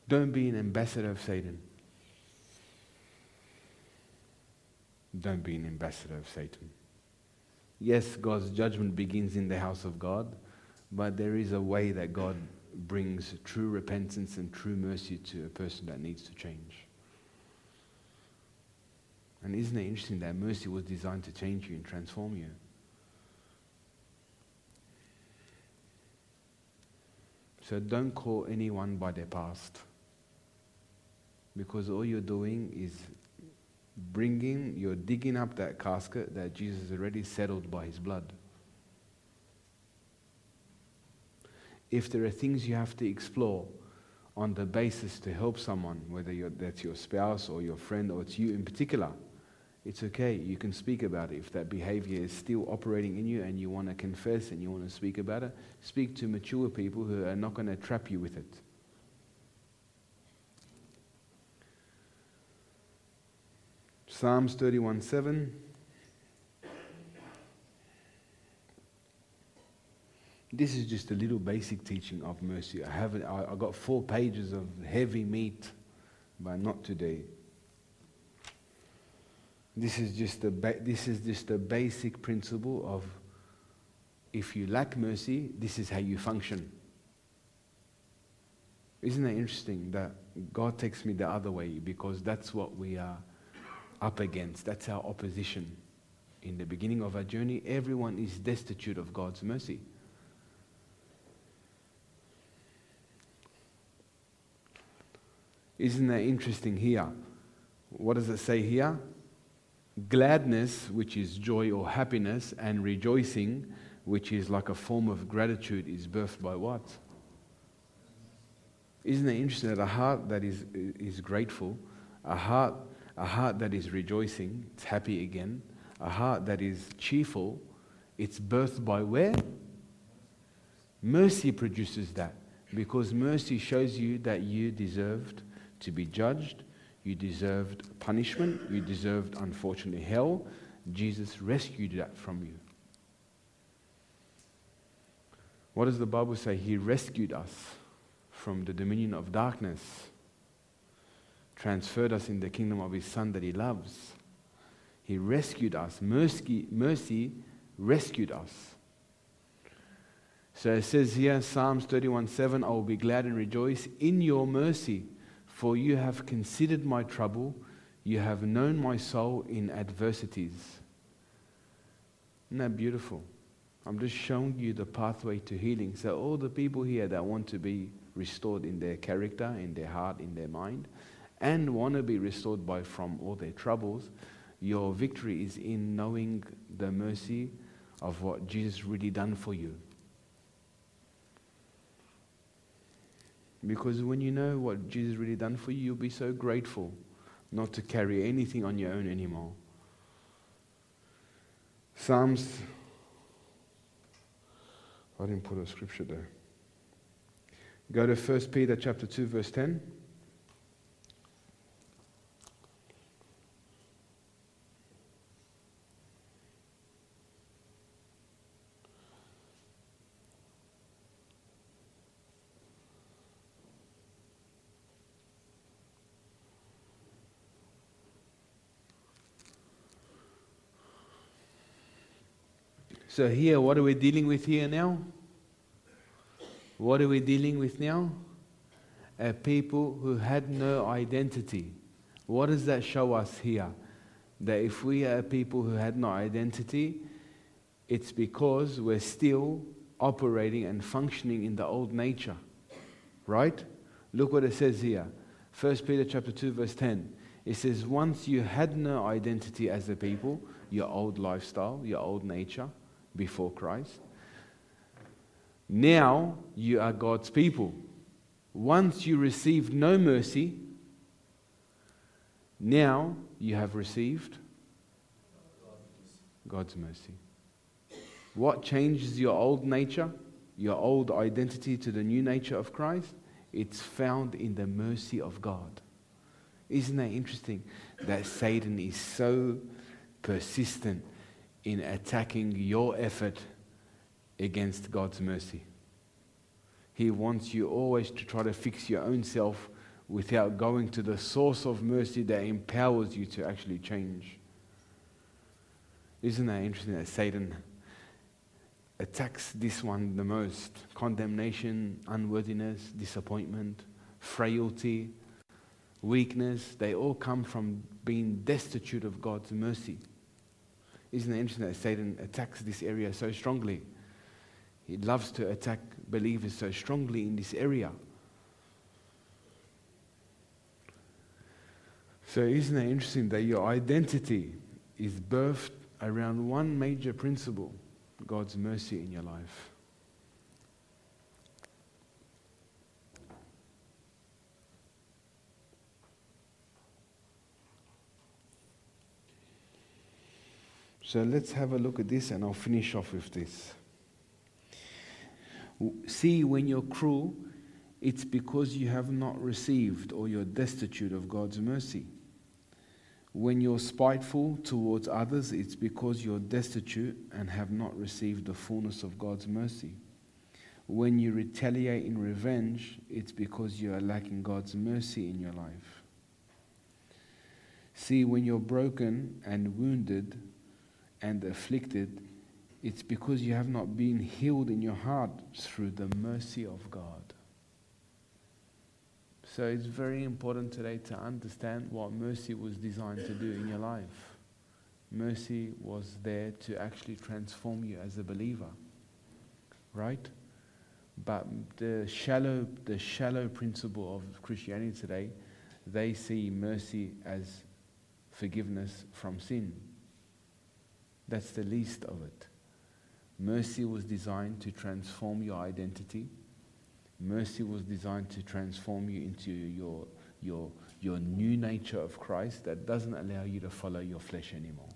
Don't be an ambassador of Satan. Don't be an ambassador of Satan. Yes, God's judgment begins in the house of God, but there is a way that God brings true repentance and true mercy to a person that needs to change. And isn't it interesting that mercy was designed to change you and transform you? So don't call anyone by their past. Because all you're doing is bringing, you're digging up that casket that Jesus already settled by his blood. If there are things you have to explore on the basis to help someone, whether that's your spouse or your friend or it's you in particular, it's okay. You can speak about it. If that behavior is still operating in you and you want to confess and you want to speak about it, speak to mature people who are not going to trap you with it. Psalms 31 7. This is just a little basic teaching of mercy. I haven't, I, I got four pages of heavy meat, but not today. This is just a ba- this is just a basic principle of if you lack mercy, this is how you function. Isn't it interesting that God takes me the other way because that's what we are up against. That's our opposition. In the beginning of our journey, everyone is destitute of God's mercy. Isn't that interesting here? What does it say here? Gladness, which is joy or happiness, and rejoicing, which is like a form of gratitude, is birthed by what? Isn't it interesting that a heart that is, is grateful, a heart a heart that is rejoicing, it's happy again. A heart that is cheerful, it's birthed by where? Mercy produces that because mercy shows you that you deserved to be judged, you deserved punishment, you deserved, unfortunately, hell. Jesus rescued that from you. What does the Bible say? He rescued us from the dominion of darkness transferred us in the kingdom of his son that he loves. He rescued us. Mercy, mercy rescued us. So it says here, Psalms 31 7, I will be glad and rejoice in your mercy, for you have considered my trouble. You have known my soul in adversities. Isn't that beautiful? I'm just showing you the pathway to healing. So, all the people here that want to be restored in their character, in their heart, in their mind, and want to be restored by from all their troubles, your victory is in knowing the mercy of what Jesus really done for you. Because when you know what Jesus really done for you, you'll be so grateful not to carry anything on your own anymore. Psalms, I didn't put a scripture there. Go to 1 Peter chapter 2, verse 10. So, here, what are we dealing with here now? What are we dealing with now? A people who had no identity. What does that show us here? That if we are people who had no identity, it's because we're still operating and functioning in the old nature. Right? Look what it says here. 1 Peter chapter 2 verse 10. It says once you had no identity as a people, your old lifestyle, your old nature, before Christ. Now you are God's people. Once you received no mercy, now you have received God's mercy. What changes your old nature, your old identity to the new nature of Christ? It's found in the mercy of God. Isn't that interesting that Satan is so persistent in attacking your effort against God's mercy? He wants you always to try to fix your own self without going to the source of mercy that empowers you to actually change. Isn't that interesting that Satan attacks this one the most? Condemnation, unworthiness, disappointment, frailty, weakness, they all come from being destitute of God's mercy. Isn't it interesting that Satan attacks this area so strongly? He loves to attack believers so strongly in this area. So, isn't it interesting that your identity is birthed around one major principle God's mercy in your life? So let's have a look at this and I'll finish off with this. See, when you're cruel, it's because you have not received or you're destitute of God's mercy. When you're spiteful towards others, it's because you're destitute and have not received the fullness of God's mercy. When you retaliate in revenge, it's because you are lacking God's mercy in your life. See, when you're broken and wounded and afflicted, it's because you have not been healed in your heart through the mercy of God. So it's very important today to understand what mercy was designed to do in your life. Mercy was there to actually transform you as a believer. Right? But the shallow, the shallow principle of Christianity today, they see mercy as forgiveness from sin. That's the least of it. Mercy was designed to transform your identity Mercy was designed to transform you into your, your, your new nature of Christ that doesn't allow you to follow your flesh anymore.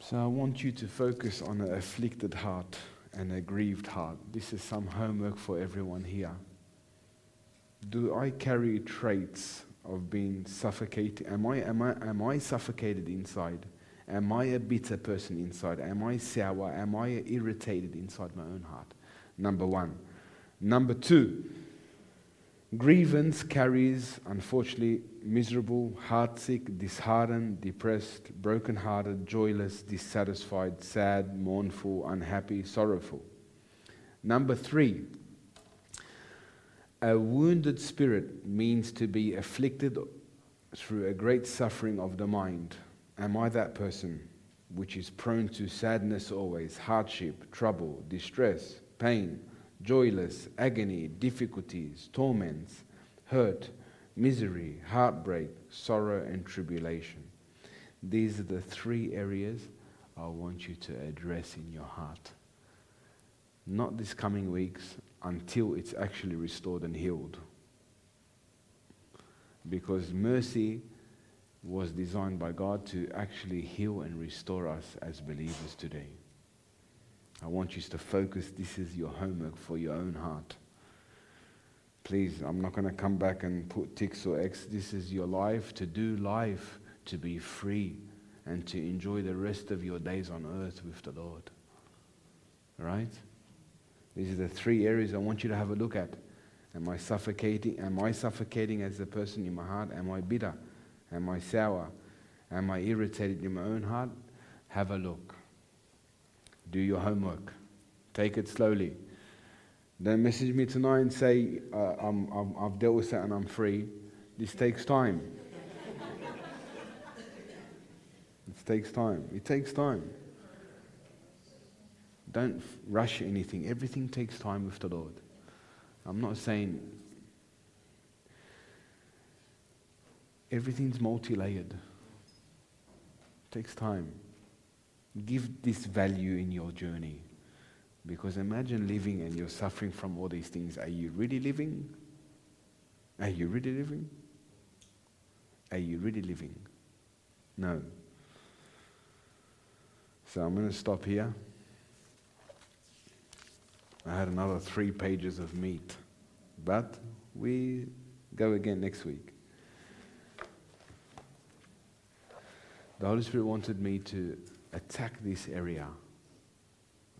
So I want you to focus on an afflicted heart and a grieved heart. This is some homework for everyone here. Do I carry traits of being suffocated? Am I, am I, am I suffocated inside? Am I a bitter person inside? Am I sour? Am I irritated inside my own heart? Number one. Number two, grievance carries, unfortunately, miserable, heartsick, disheartened, depressed, broken-hearted, joyless, dissatisfied, sad, mournful, unhappy, sorrowful. Number three, a wounded spirit means to be afflicted through a great suffering of the mind. Am I that person which is prone to sadness always, hardship, trouble, distress, pain, joyless, agony, difficulties, torments, hurt, misery, heartbreak, sorrow, and tribulation? These are the three areas I want you to address in your heart. Not this coming weeks until it's actually restored and healed. Because mercy was designed by God to actually heal and restore us as believers today. I want you to focus. This is your homework for your own heart. Please, I'm not going to come back and put ticks or X. This is your life to do life, to be free, and to enjoy the rest of your days on earth with the Lord. Right? These are the three areas I want you to have a look at. Am I suffocating? Am I suffocating as a person in my heart? Am I bitter? Am I sour? Am I irritated in my own heart? Have a look. Do your homework. Take it slowly. Don't message me tonight and say, uh, I'm, I'm, I've dealt with that and I'm free. This takes time. it takes time. It takes time. Don't rush anything. Everything takes time with the Lord. I'm not saying Everything's multi layered. Takes time. Give this value in your journey. Because imagine living and you're suffering from all these things. Are you really living? Are you really living? Are you really living? No. So I'm going to stop here. I had another three pages of meat, but we go again next week. The Holy Spirit wanted me to attack this area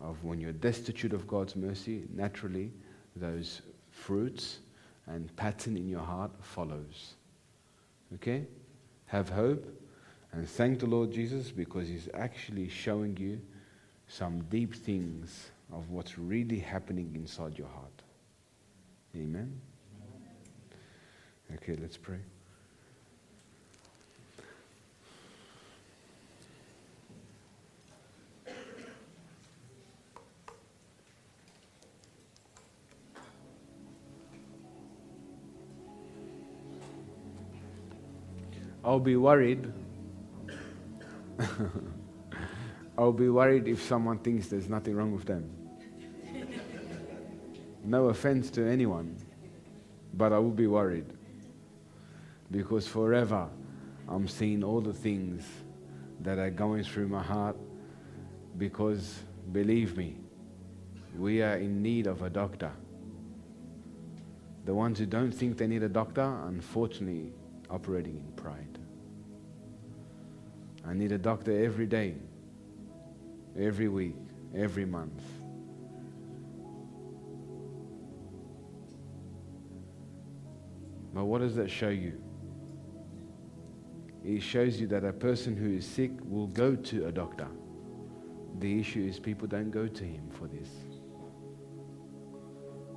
of when you're destitute of God's mercy, naturally those fruits and pattern in your heart follows. Okay? Have hope and thank the Lord Jesus because He's actually showing you some deep things of what's really happening inside your heart. Amen? Okay, let's pray. I'll be worried. I'll be worried if someone thinks there's nothing wrong with them. No offense to anyone, but I would be worried. Because forever I'm seeing all the things that are going through my heart. Because believe me, we are in need of a doctor. The ones who don't think they need a doctor, unfortunately, operating in pride. I need a doctor every day, every week, every month. But what does that show you? It shows you that a person who is sick will go to a doctor. The issue is people don't go to him for this.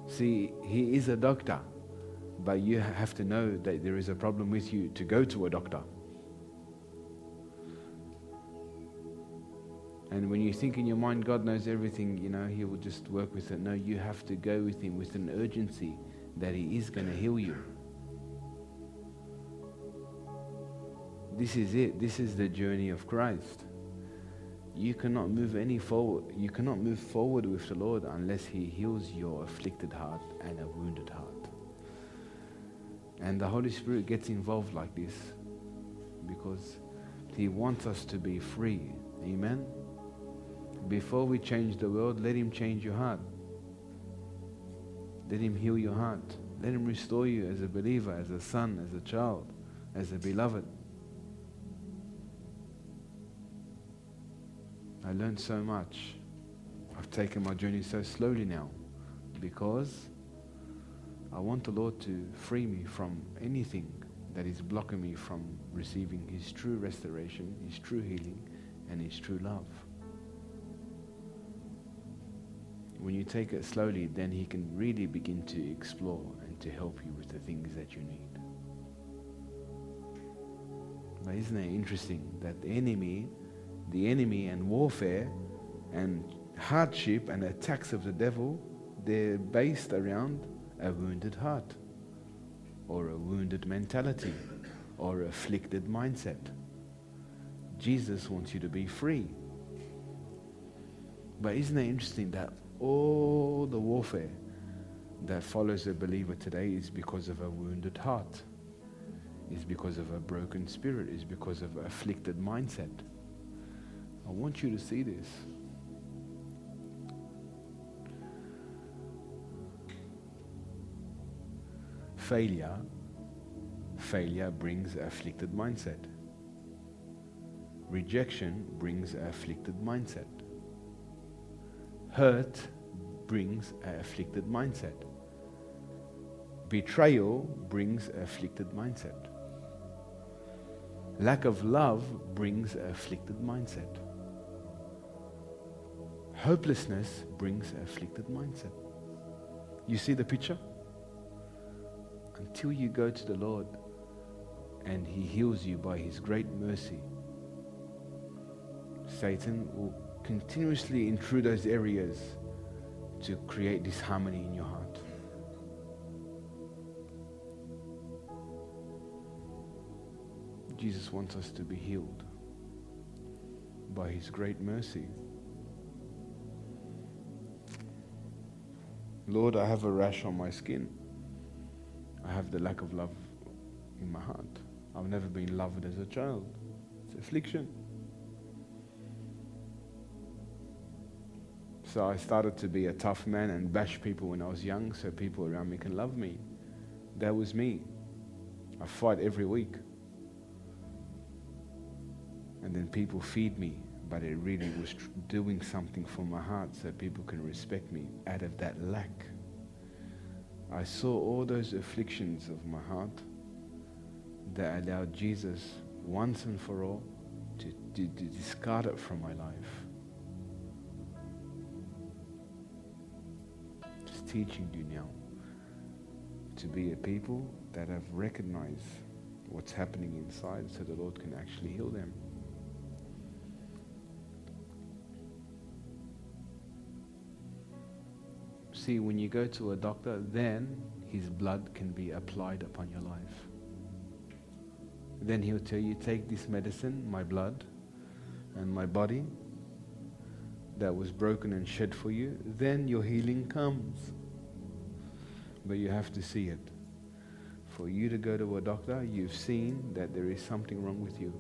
See, he is a doctor, but you have to know that there is a problem with you to go to a doctor. And when you think in your mind, God knows everything, you know, He will just work with it. No, you have to go with Him with an urgency that He is going to heal you. This is it. This is the journey of Christ. You cannot move any forward. You cannot move forward with the Lord unless He heals your afflicted heart and a wounded heart. And the Holy Spirit gets involved like this because He wants us to be free. Amen. Before we change the world, let Him change your heart. Let Him heal your heart. Let Him restore you as a believer, as a son, as a child, as a beloved. I learned so much. I've taken my journey so slowly now because I want the Lord to free me from anything that is blocking me from receiving His true restoration, His true healing, and His true love. When you take it slowly, then He can really begin to explore and to help you with the things that you need. But isn't it interesting that the enemy, the enemy and warfare and hardship and attacks of the devil, they're based around a wounded heart or a wounded mentality or afflicted mindset. Jesus wants you to be free. But isn't it interesting that all the warfare that follows a believer today is because of a wounded heart, is because of a broken spirit, is because of afflicted mindset? I want you to see this. Failure, failure brings afflicted mindset. Rejection brings afflicted mindset. Hurt brings afflicted mindset. Betrayal brings afflicted mindset. Lack of love brings afflicted mindset. Hopelessness brings afflicted mindset. You see the picture? until you go to the Lord and He heals you by His great mercy, Satan will continuously intrude those areas to create disharmony in your heart. Jesus wants us to be healed by His great mercy. Lord, I have a rash on my skin. I have the lack of love in my heart. I've never been loved as a child. It's affliction. So I started to be a tough man and bash people when I was young so people around me can love me. That was me. I fight every week. And then people feed me, but it really was doing something for my heart so people can respect me out of that lack. I saw all those afflictions of my heart that allowed Jesus once and for all to, to, to discard it from my life. Just teaching you now to be a people that have recognized what's happening inside so the Lord can actually heal them. See, when you go to a doctor, then his blood can be applied upon your life. Then he'll tell you, take this medicine, my blood, and my body that was broken and shed for you. Then your healing comes but you have to see it. For you to go to a doctor, you've seen that there is something wrong with you.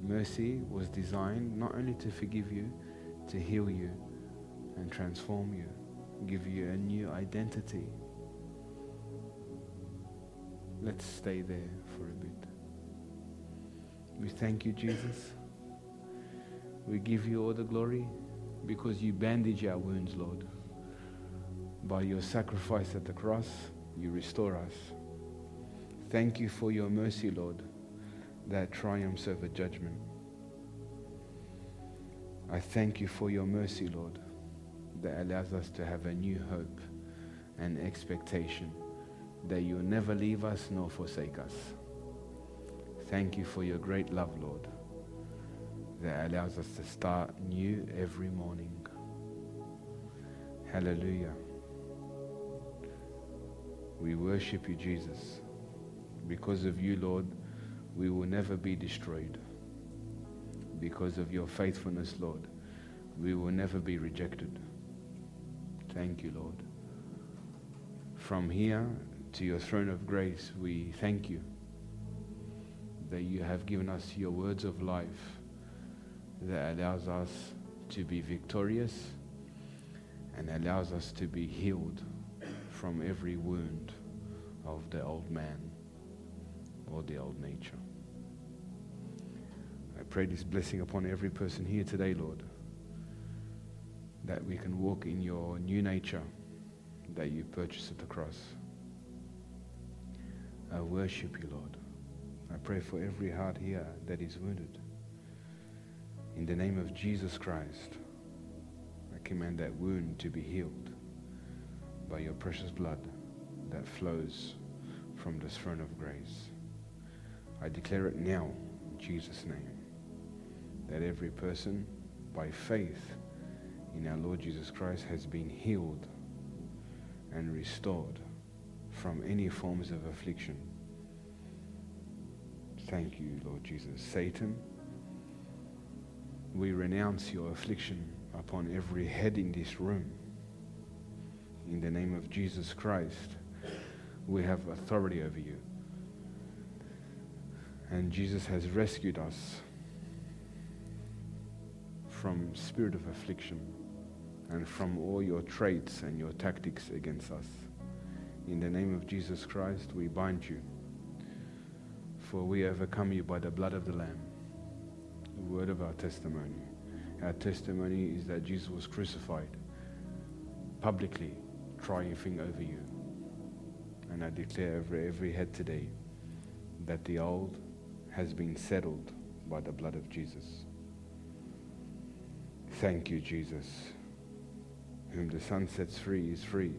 Mercy was designed not only to forgive you, to heal you and transform you, give you a new identity. Let's stay there for a bit. We thank you, Jesus. We give you all the glory because you bandage our wounds, Lord. By your sacrifice at the cross, you restore us. Thank you for your mercy, Lord, that triumphs over judgment. I thank you for your mercy, Lord, that allows us to have a new hope and expectation that you'll never leave us nor forsake us. Thank you for your great love, Lord, that allows us to start new every morning. Hallelujah. We worship you, Jesus. Because of you, Lord, we will never be destroyed. Because of your faithfulness, Lord, we will never be rejected. Thank you, Lord. From here to your throne of grace, we thank you that you have given us your words of life that allows us to be victorious and allows us to be healed from every wound of the old man or the old nature. I pray this blessing upon every person here today, Lord, that we can walk in your new nature that you purchased at the cross. I worship you, Lord. I pray for every heart here that is wounded. In the name of Jesus Christ, I command that wound to be healed by your precious blood that flows from the throne of grace. I declare it now in Jesus' name that every person by faith in our Lord Jesus Christ has been healed and restored from any forms of affliction. Thank you, Lord Jesus. Satan, we renounce your affliction upon every head in this room in the name of Jesus Christ, we have authority over you. And Jesus has rescued us from spirit of affliction and from all your traits and your tactics against us. In the name of Jesus Christ, we bind you. For we overcome you by the blood of the Lamb, the word of our testimony. Our testimony is that Jesus was crucified publicly triumphing over you. And I declare over every head today that the old has been settled by the blood of Jesus. Thank you, Jesus. Whom the Son sets free is free.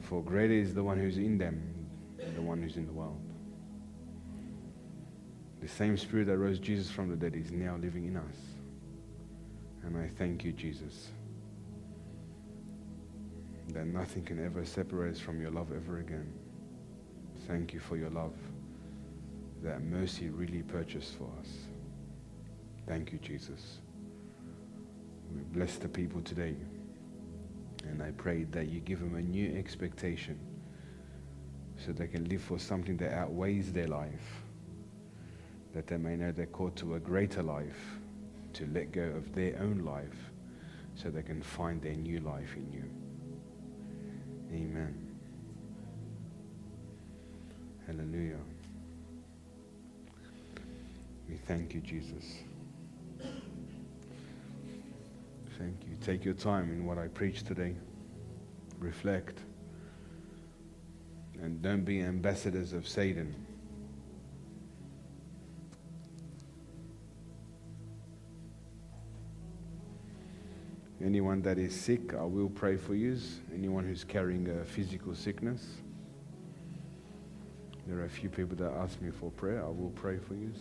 For greater is the one who's in them than the one who's in the world. The same Spirit that rose Jesus from the dead is now living in us. And I thank you, Jesus that nothing can ever separate us from your love ever again. Thank you for your love that mercy really purchased for us. Thank you, Jesus. We bless the people today. And I pray that you give them a new expectation so they can live for something that outweighs their life that they may know they're called to a greater life, to let go of their own life so they can find their new life in you. Amen. Hallelujah. We thank you, Jesus. Thank you. Take your time in what I preach today. Reflect. And don't be ambassadors of Satan. Anyone that is sick, I will pray for you. Anyone who's carrying a physical sickness, there are a few people that ask me for prayer. I will pray for you.